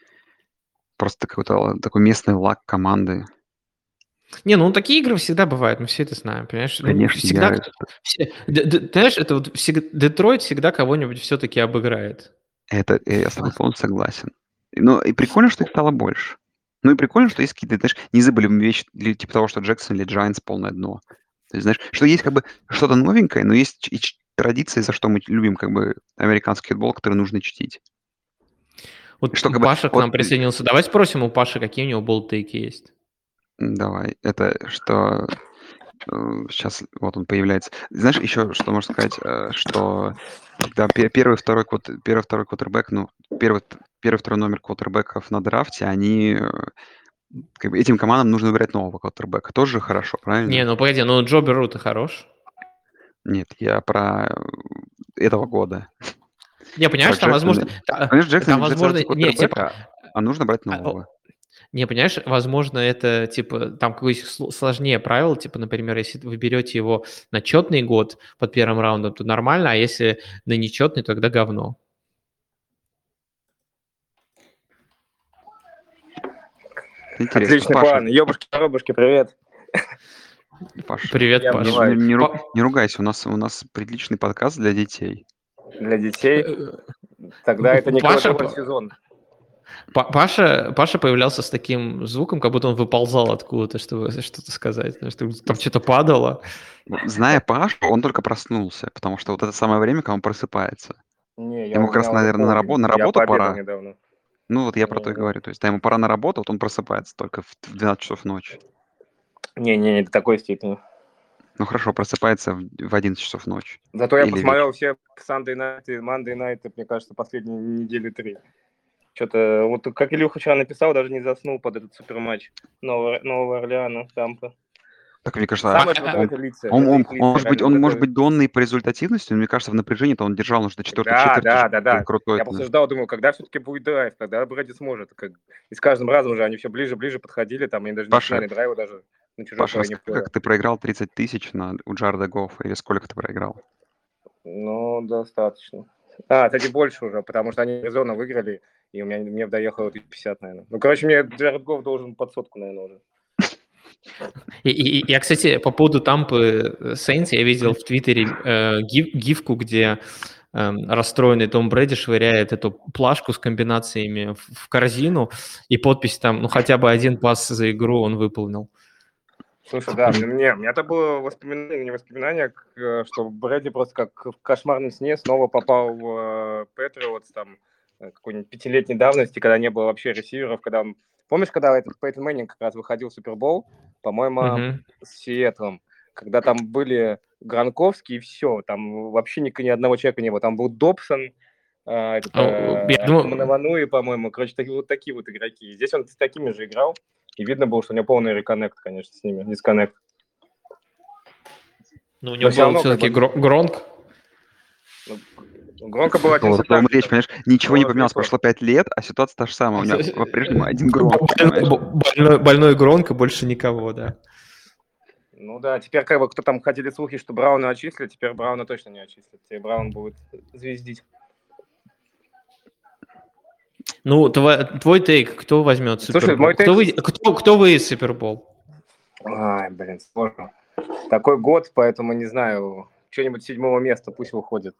просто какой-то такой местный лак команды. Не, ну такие игры всегда бывают, мы все это знаем, понимаешь? Ну, Конечно, всегда, я... все, д, д, знаешь, это вот всегда, Детройт всегда кого-нибудь все-таки обыграет. Это я с тобой полностью согласен. Ну и прикольно, что их стало больше. Ну и прикольно, что есть какие-то, знаешь, незабывааемые вещи, типа того, что Джексон или Giants полное дно. То есть, знаешь, что есть как бы что-то новенькое, но есть и традиции, за что мы любим как бы американский футбол, который нужно чтить. Вот что, как Паша бы, к нам вот... присоединился. Давай спросим у Паши, какие у него болтейки есть. Давай. Это что сейчас э, вот он появляется. Знаешь, еще что можно сказать, э, что когда первый, второй, первый, второй квотербек, ну, первый, первый, второй номер квотербеков на драфте, они э, как бы этим командам нужно выбирать нового квотербека. Тоже хорошо, правильно? Не, ну погоди, ну Джо Беру-то хорош. Нет, я про этого года. Не, понимаешь, там, возможно... Конечно, Джексон, там, возможно... Нет, типа... А нужно брать а, нового. Не, понимаешь, возможно, это, типа, там какое-то сложнее правило, типа, например, если вы берете его на четный год под первым раундом, то нормально, а если на нечетный, тогда говно. Интересно. Отличный Паша. план. Ёбушки, коробушки, привет. Паша. Привет, Я Паша. Не, не, Па- не ругайся, у нас, у нас приличный подкаст для детей. Для детей? Э, тогда это не Паша, сезон. Паша, Паша появлялся с таким звуком, как будто он выползал откуда-то, чтобы что-то сказать. Что там что-то падало. Зная Пашу, он только проснулся, потому что вот это самое время, когда он просыпается. Не, я ему как раз, наверное, на, рабо- на работу пора. Недавно. Ну вот я про то и говорю. То есть да, ему пора на работу, вот он просыпается только в 12 часов ночи. Не-не, не до такой степени. Ну хорошо, просыпается в, в 11 часов ночи. Зато я посмотрел вечер. все Sunday Night и Monday Night, мне кажется, последние недели три. Что-то, вот как Илюха вчера написал, даже не заснул под этот супер матч Нового, Нового Орлеана, Тампа. Так, мне кажется, Самое а, он, лица, он, он, лица, может быть, он может быть донный по результативности, но мне кажется, в напряжении-то он держал уже до четвертой да, четверти. Да, да, да. Крутой, Я просто ждал, думаю, когда все-таки будет драйв, когда Брэди сможет. Как... И с каждым разом уже они все ближе-ближе подходили, там они даже Паша, не драйва даже на чужой Паша, расскажи, как ты проиграл 30 тысяч на, у Джарда Гоффа, или сколько ты проиграл? Ну, достаточно. А, кстати, больше уже, потому что они Аризона выиграли, и у меня мне доехало 50, наверное. Ну, короче, мне Джаред Гофф должен под сотку, наверное, уже. И, и, я, кстати, по поводу Тампы Сейнс, я видел в Твиттере э, гиф, гифку, где э, расстроенный Том Брэди швыряет эту плашку с комбинациями в, в корзину, и подпись там, ну, хотя бы один пас за игру он выполнил. Слушай, да, мне, у меня это было воспоминание, не воспоминание, э, что Брэди просто как в кошмарном сне снова попал в Патриотс, там, э, какой-нибудь пятилетней давности, когда не было вообще ресиверов, когда. Помнишь, когда этот Пейтон Мэннинг как раз выходил в Супербол, по-моему, mm-hmm. с Сиэтлом, когда там были Гранковский и все, там вообще ни, ни одного человека не было. Там был Добсон, а, oh, я думаю... Манавануи, по-моему, короче, такие, вот такие вот игроки. Здесь он с такими же играл. И видно было, что у него полный реконнект, конечно, с ними, дисконнект. Ну, у него был все-таки. Гронк. Ну, Громко было так, речь, понимаешь, ничего не поменялось, прошло пять лет, а ситуация та же самая. У него по-прежнему один Гронк. Больной, больной Гронк и больше никого, да. Ну да, теперь как бы кто там ходили слухи, что Брауна отчислят, теперь Брауна точно не отчислят. Теперь Браун будет звездить. Ну, твой, твой тейк, кто возьмет Супербол? Слушай, мой тейк... Кто, вы, кто, кто выйдет Супербол? Ай, блин, сложно. Такой год, поэтому не знаю, что-нибудь седьмого места пусть выходит.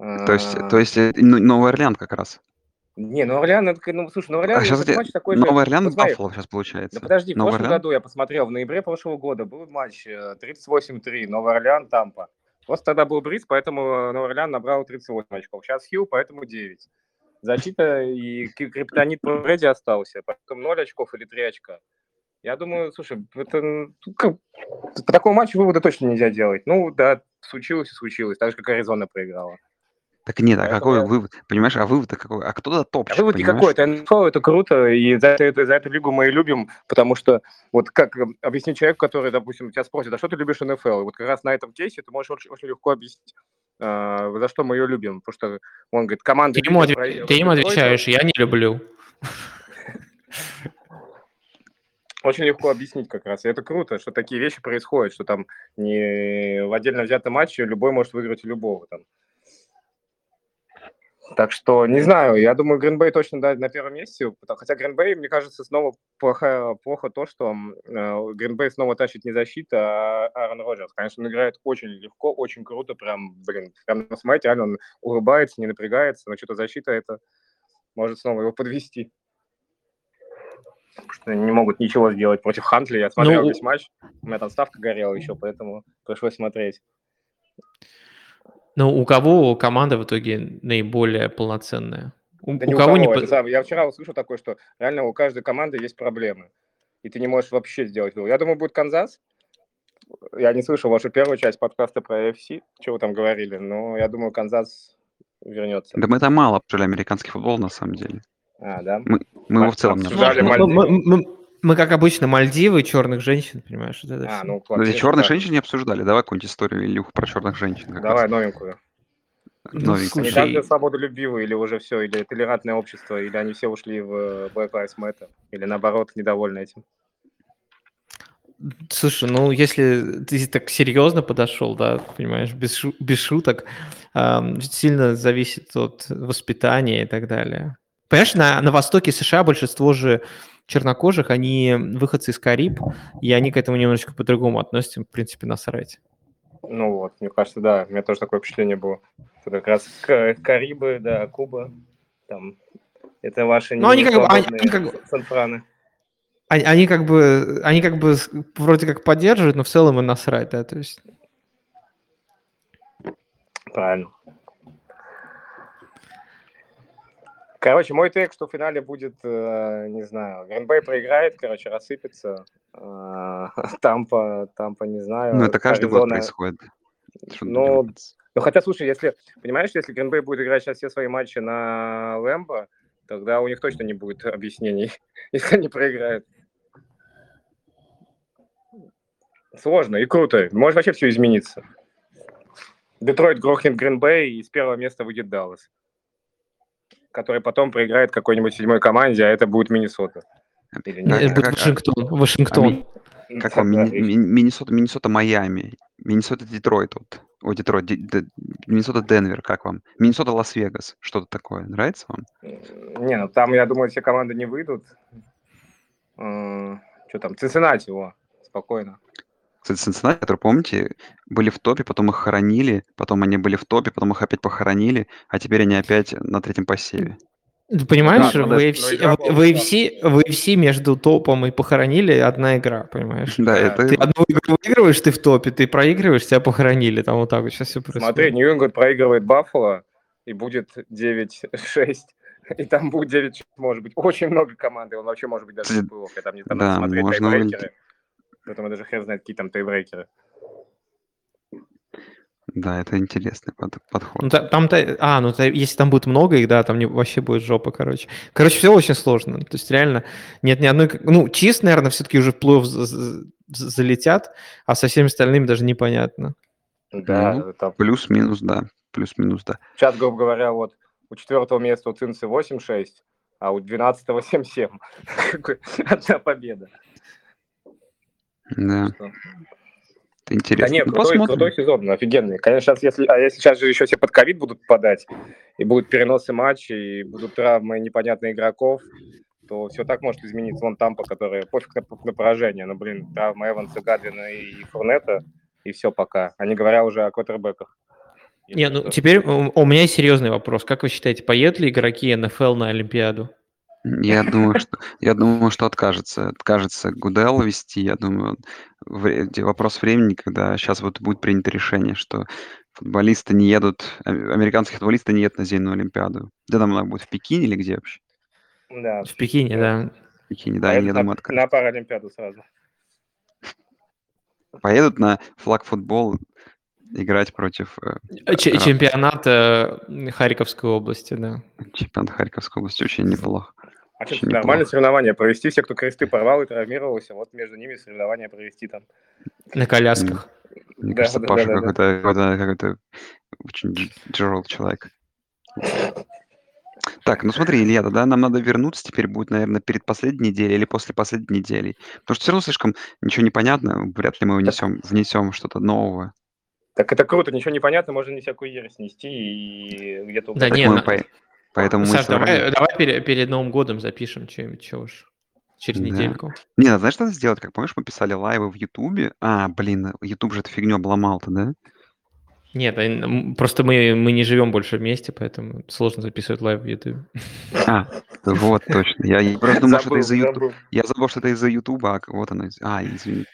То есть, то есть э, ну, Новый Орлеан как раз. Не, ну Орлеан, это, ну, слушай, ну Орлеан, а сейчас матч такой Новый же... Орлеан вот, Баффало сейчас получается. Да подожди, Новый в прошлом Орлеан? году я посмотрел, в ноябре прошлого года был матч 38-3, э, Новый Орлеан, Тампа. Просто тогда был Бриз, поэтому э, Новый Орлеан набрал 38 очков. Сейчас Хилл, поэтому 9 защита и криптонит Брэди остался, поэтому 0 очков или 3 очка. Я думаю, слушай, это, ну, как, по такому матчу вывода точно нельзя делать. Ну, да, случилось и случилось, так же, как Аризона проиграла. Так нет, а какой я... вывод? Понимаешь, а вывод какой? А кто-то топ? А вывод никакой, это НФЛ, это круто, и за, это, за эту лигу мы и любим, потому что вот как объяснить человеку, который, допустим, тебя спросит, а что ты любишь НФЛ? И вот как раз на этом кейсе ты можешь очень, очень легко объяснить, э, за что мы ее любим, потому что он говорит, команда... Ты ему, отв... про... ты ему отвечаешь, я не люблю. Очень легко объяснить как раз. И это круто, что такие вещи происходят, что там не в отдельно взятом матче любой может выиграть у любого. Там. Так что, не знаю, я думаю, Гринбей точно да, на первом месте, хотя Гринбей, мне кажется, снова плохо, плохо то, что э, Гринбей снова тащит не защита, а Аарон Роджерс. Конечно, он играет очень легко, очень круто, прям, блин, прям смотрите, реально он улыбается, не напрягается, но что-то защита это может снова его подвести. Потому что они не могут ничего сделать против Хантли. Я смотрел ну... весь матч, у меня там ставка горела еще, поэтому пришлось смотреть. Ну, у кого команда в итоге наиболее полноценная? У, да у, у кого, кого не... Это, я вчера услышал такое, что реально у каждой команды есть проблемы, и ты не можешь вообще сделать вывод. Я думаю, будет Канзас. Я не слышал вашу первую часть подкаста про AFC, что вы там говорили, но я думаю, Канзас вернется. Да мы там мало обсуждали американский футбол, на самом деле. А, да? Мы, мы его в целом не обсуждали. Мы, мы, мы, мы, как обычно, Мальдивы, черных женщин, понимаешь? Вот это а, ну, Подожди, черных женщин не обсуждали. Давай какую-нибудь историю, Илюх, про черных женщин. Давай раз. новенькую. Ну, новеньких. Они слушай, каждый свободолюбивый или уже все, или толерантное общество, или они все ушли в э, Black Lives Matter, или наоборот недовольны этим. Слушай, ну если ты так серьезно подошел, да, понимаешь, без, шу- без шуток, ам, сильно зависит от воспитания и так далее. Понимаешь, на, на востоке США большинство же чернокожих, они выходцы из Кариб, и они к этому немножечко по-другому относятся, в принципе, насрать. Ну вот, мне кажется, да, у меня тоже такое впечатление было. Что как раз Ка- Карибы, да, Куба, там, это ваши Ну, они как бы- они- как бы- Сан-Франы. Они, они как бы, они как бы вроде как поддерживают, но в целом и насрать, да, то есть. Правильно. Короче, мой тейк, что в финале будет, э, не знаю, Гринбей проиграет, короче, рассыпется. Э, Тампа, Тампа, не знаю. Ну, это каждый год Аризона- происходит. Что Ну? Ну, хотя, слушай, если, понимаешь, если Гринбей будет играть сейчас все свои матчи на Лэмбо, тогда у них точно не будет объяснений, если они проиграют. Сложно и круто. Может вообще все измениться. Детройт грохнет Гринбей, и с первого места выйдет Даллас, который потом проиграет какой-нибудь седьмой команде, а это будет Миннесота. Или Это будет Вашингтон. Вашингтон. Как вам Миннесота, Миннесота, Майами, Миннесота, Детройт, вот. О, Детройт, Де- Де- Миннесота, Денвер, как вам? Миннесота, Лас-Вегас, что-то такое, нравится вам? Не, ну там, я думаю, все команды не выйдут. Что там? Цинциннати, во, спокойно. Кстати, Cincinnati, которые, помните, были в топе, потом их хоронили, потом они были в топе, потом их опять похоронили, а теперь они опять на третьем посеве. Ты понимаешь, Да, в AFC, игра в AFC, в AFC между топом и похоронили одна игра, понимаешь? Да, это... Ты одну игру выигрываешь, ты в топе, ты проигрываешь, тебя похоронили, там вот так вот сейчас все происходит. Смотри, Нью-Ингланд проигрывает Баффало, и будет 9-6, и там будет 9 может быть. Очень много команд, и он вообще может быть даже в плей-офф. Там не там да, смотреть можно. Поэтому даже хер знает, какие там тайбрейкеры. Да, это интересный под- подход. Ну, та- там-то, а, ну, если там будет много их, да, там не, вообще будет жопа, короче. Короче, все очень сложно. То есть реально нет ни одной... Ну, чист, наверное, все-таки уже в за- залетят, а со всеми остальными даже непонятно. Да, Ну, там Плюс-минус, да. Плюс-минус, да. сейчас, грубо говоря, вот у четвертого места у Цинцы 8-6, а у 12-го 7-7. Какой- Одна победа. Да, Что? это Да интересно. нет, Ну, крутой, посмотрим. крутой сезон, ну, офигенный. Конечно, сейчас, если, а если сейчас же еще все под ковид будут попадать, и будут переносы матчей, и будут травмы непонятных игроков, то все так может измениться. Вон Тампа, которая пофиг на, на поражение, но, блин, травма Эванса, Гадвина и Фурнета, и все пока. А не говоря уже о квотербеках. Не, ну, теперь у у меня есть серьезный вопрос. Как вы считаете, поедут ли игроки НФЛ на Олимпиаду? Я думаю, что я думаю, что откажется. Откажется Гудел вести. Я думаю, вре- вопрос времени, когда сейчас вот будет принято решение, что футболисты не едут, а- американские футболисты не едут на зимнюю Олимпиаду. Где там она будет? В Пекине или где вообще? Да, В Пекине, да. В Пекине, да, они, я на, думаю, откажутся. на Паралимпиаду сразу. Поедут на флаг-футбол играть против э, Ч- Ра- чемпионат э, Харьковской области, да. чемпионата Харьковской области. Очень неплохо. А что, Очень нормальное неплохо. соревнование провести, все, кто кресты порвал и травмировался, вот между ними соревнования провести там. На колясках. Мне Да, кажется, да, Паша да, да, какой-то, какой-то, какой-то очень тяжелый человек. Так, ну смотри, Илья, тогда нам надо вернуться теперь будет, наверное, перед последней неделей или после последней недели. Потому что все равно слишком ничего не понятно, вряд ли мы внесем, внесем что-то нового. Так это круто, ничего не понятно, можно не всякую ересь нести и где-то... Да Так не, мы Поэтому мы Саш, давай, собрали- давай пере- перед Новым годом запишем что-нибудь, чё уж. Через Да. недельку. Не, а знаешь, что надо сделать? Как помнишь, мы писали лайвы в Ютубе? А, блин, Ютуб же эту фигню обломал-то, да? Нет, а, просто мы, мы не живем больше вместе, поэтому сложно записывать live в YouTube. А, вот, точно. Я, я просто думал, что это Забыл, из-за Ютуба. забыл. Я забыл, что это из-за Ютуба, а вот оно. А, извините.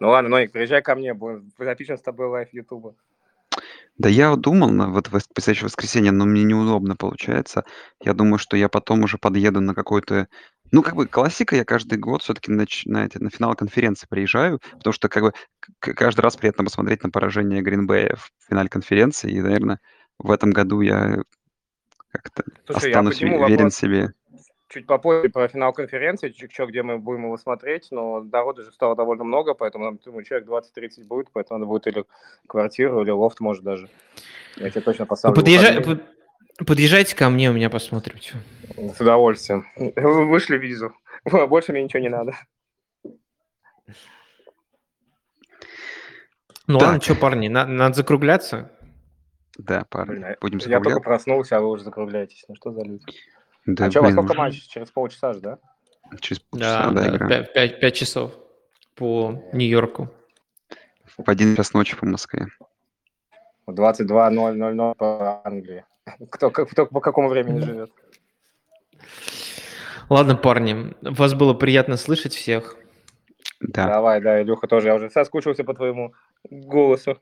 Ну ладно, Ноик, приезжай ко мне, будем- запишем с тобой live Ютуба. Да я вот думал на вот в предстоящее воскресенье, но мне неудобно получается. Я думаю, что я потом уже подъеду на какой-то... Ну, как бы классика, я каждый год все-таки на, ч- на, эти- на финал конференции приезжаю, потому что как бы к- каждый раз приятно посмотреть на поражение Гринбея в финале конференции, и, наверное, в этом году я как-то Слушай, останусь подниму ве- верен вопрос. себе. Чуть попозже про финал конференции, чуть чуть где мы будем его смотреть, но народу же стало довольно много, поэтому, я думаю, человек 20-30 будет, поэтому надо будет или квартиру, или лофт, может, даже. Я тебе точно Ну, поставлю. подъезжай- выходные. под- подъезжайте ко мне, у меня посмотрим. чё. С удовольствием. Вы Вышли визу. Больше мне ничего не надо. Ну Так. ладно, что, парни, на- надо закругляться. Да, парни, Блин, а будем Я только закругляться. проснулся, а вы уже закругляетесь. Ну что за люди? Да, а что, во сколько уже матч? Через полчаса же, да? Через полчаса, Да, да, да, игра. пя- пять, пять часов по Нью-Йорку. В один час ночи по Москве. 22.00 по Англии. Кто, как- кто по какому времени живет? Ладно, парни, вас было приятно слышать всех. Да, Давай, да, Илюха тоже. Я уже соскучился по твоему голосу.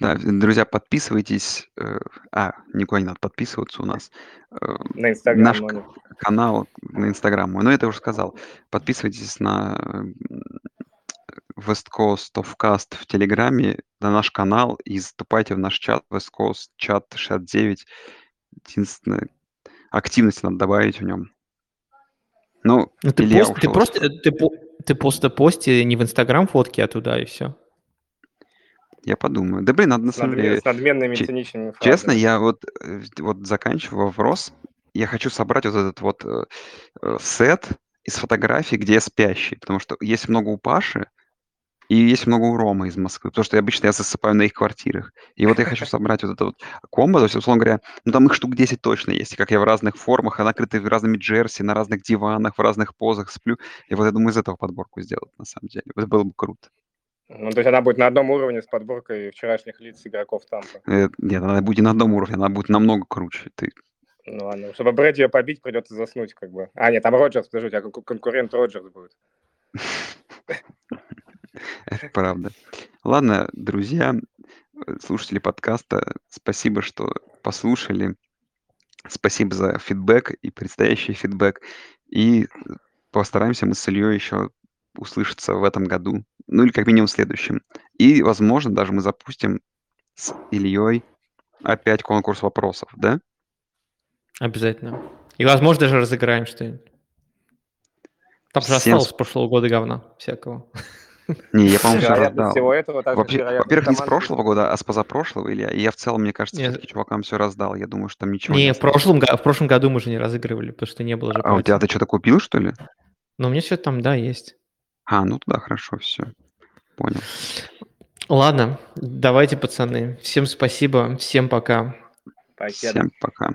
Да, друзья, подписывайтесь. э, А, никуда не надо подписываться у нас. Э, На Инстаграм. Наш не- канал на Инстаграм мой. Ну, это я уже сказал. Подписывайтесь на м, West Coast of Cast в Телеграме, на наш канал и вступайте в наш чат West Coast чат 69. Единственное, активность надо добавить в нем. Ну, Ну, ты, Илья пост- ты ушел. просто, ты, по- ты просто пости не в Инстаграм фотки, а туда и все. Я подумаю. Да блин, надо на самом деле... с надменными че- циничными фразами. Честно, я вот, э, вот заканчиваю вопрос. Я хочу собрать вот этот вот э, э, сет из фотографий, где я спящий. Потому что есть много у Паши и есть много у Ромы из Москвы. Потому что обычно я засыпаю на их квартирах. И вот я хочу собрать вот это вот комбо. То есть, условно говоря, ну там их штук 10 точно есть. И как я в разных формах, а накрыты в разными джерси, на разных диванах, в разных позах сплю. И вот я думаю, из этого подборку сделать на самом деле. Это было бы круто. Ну, то есть она будет на одном уровне с подборкой вчерашних лиц игроков Тампа. Э, Нет, она будет не на одном уровне, она будет намного круче. Ты Ну ладно, чтобы Брэди ее побить, придется заснуть как бы. А, нет, там Роджерс, подожди, у тебя кон- конкурент Роджерс будет. Это правда. Ладно, друзья, э, слушатели подкаста, спасибо, что послушали. Спасибо за фидбэк и предстоящий фидбэк. И постараемся мы с Ильей еще услышаться в этом году. Ну или как минимум в следующем. И, возможно, даже мы запустим с Ильей опять конкурс вопросов, да? Обязательно. И, возможно, даже разыграем что-нибудь. Там же Всем осталось с- прошлого года говна всякого. Не, я, по-моему, все раздал. всего этого, Вообще, во-первых, не с прошлого года, а с позапрошлого, Илья. И я в целом, мне кажется, Нет. все-таки чувакам все раздал. Я думаю, что там ничего не Не, в прошлом, в прошлом году мы же не разыгрывали, потому что не было же А у тебя ты что-то купил, что ли? Но у меня все там, да, есть. А, ну тогда хорошо, все. Понял. Ладно, давайте, пацаны. Всем спасибо, всем пока. Всем пока.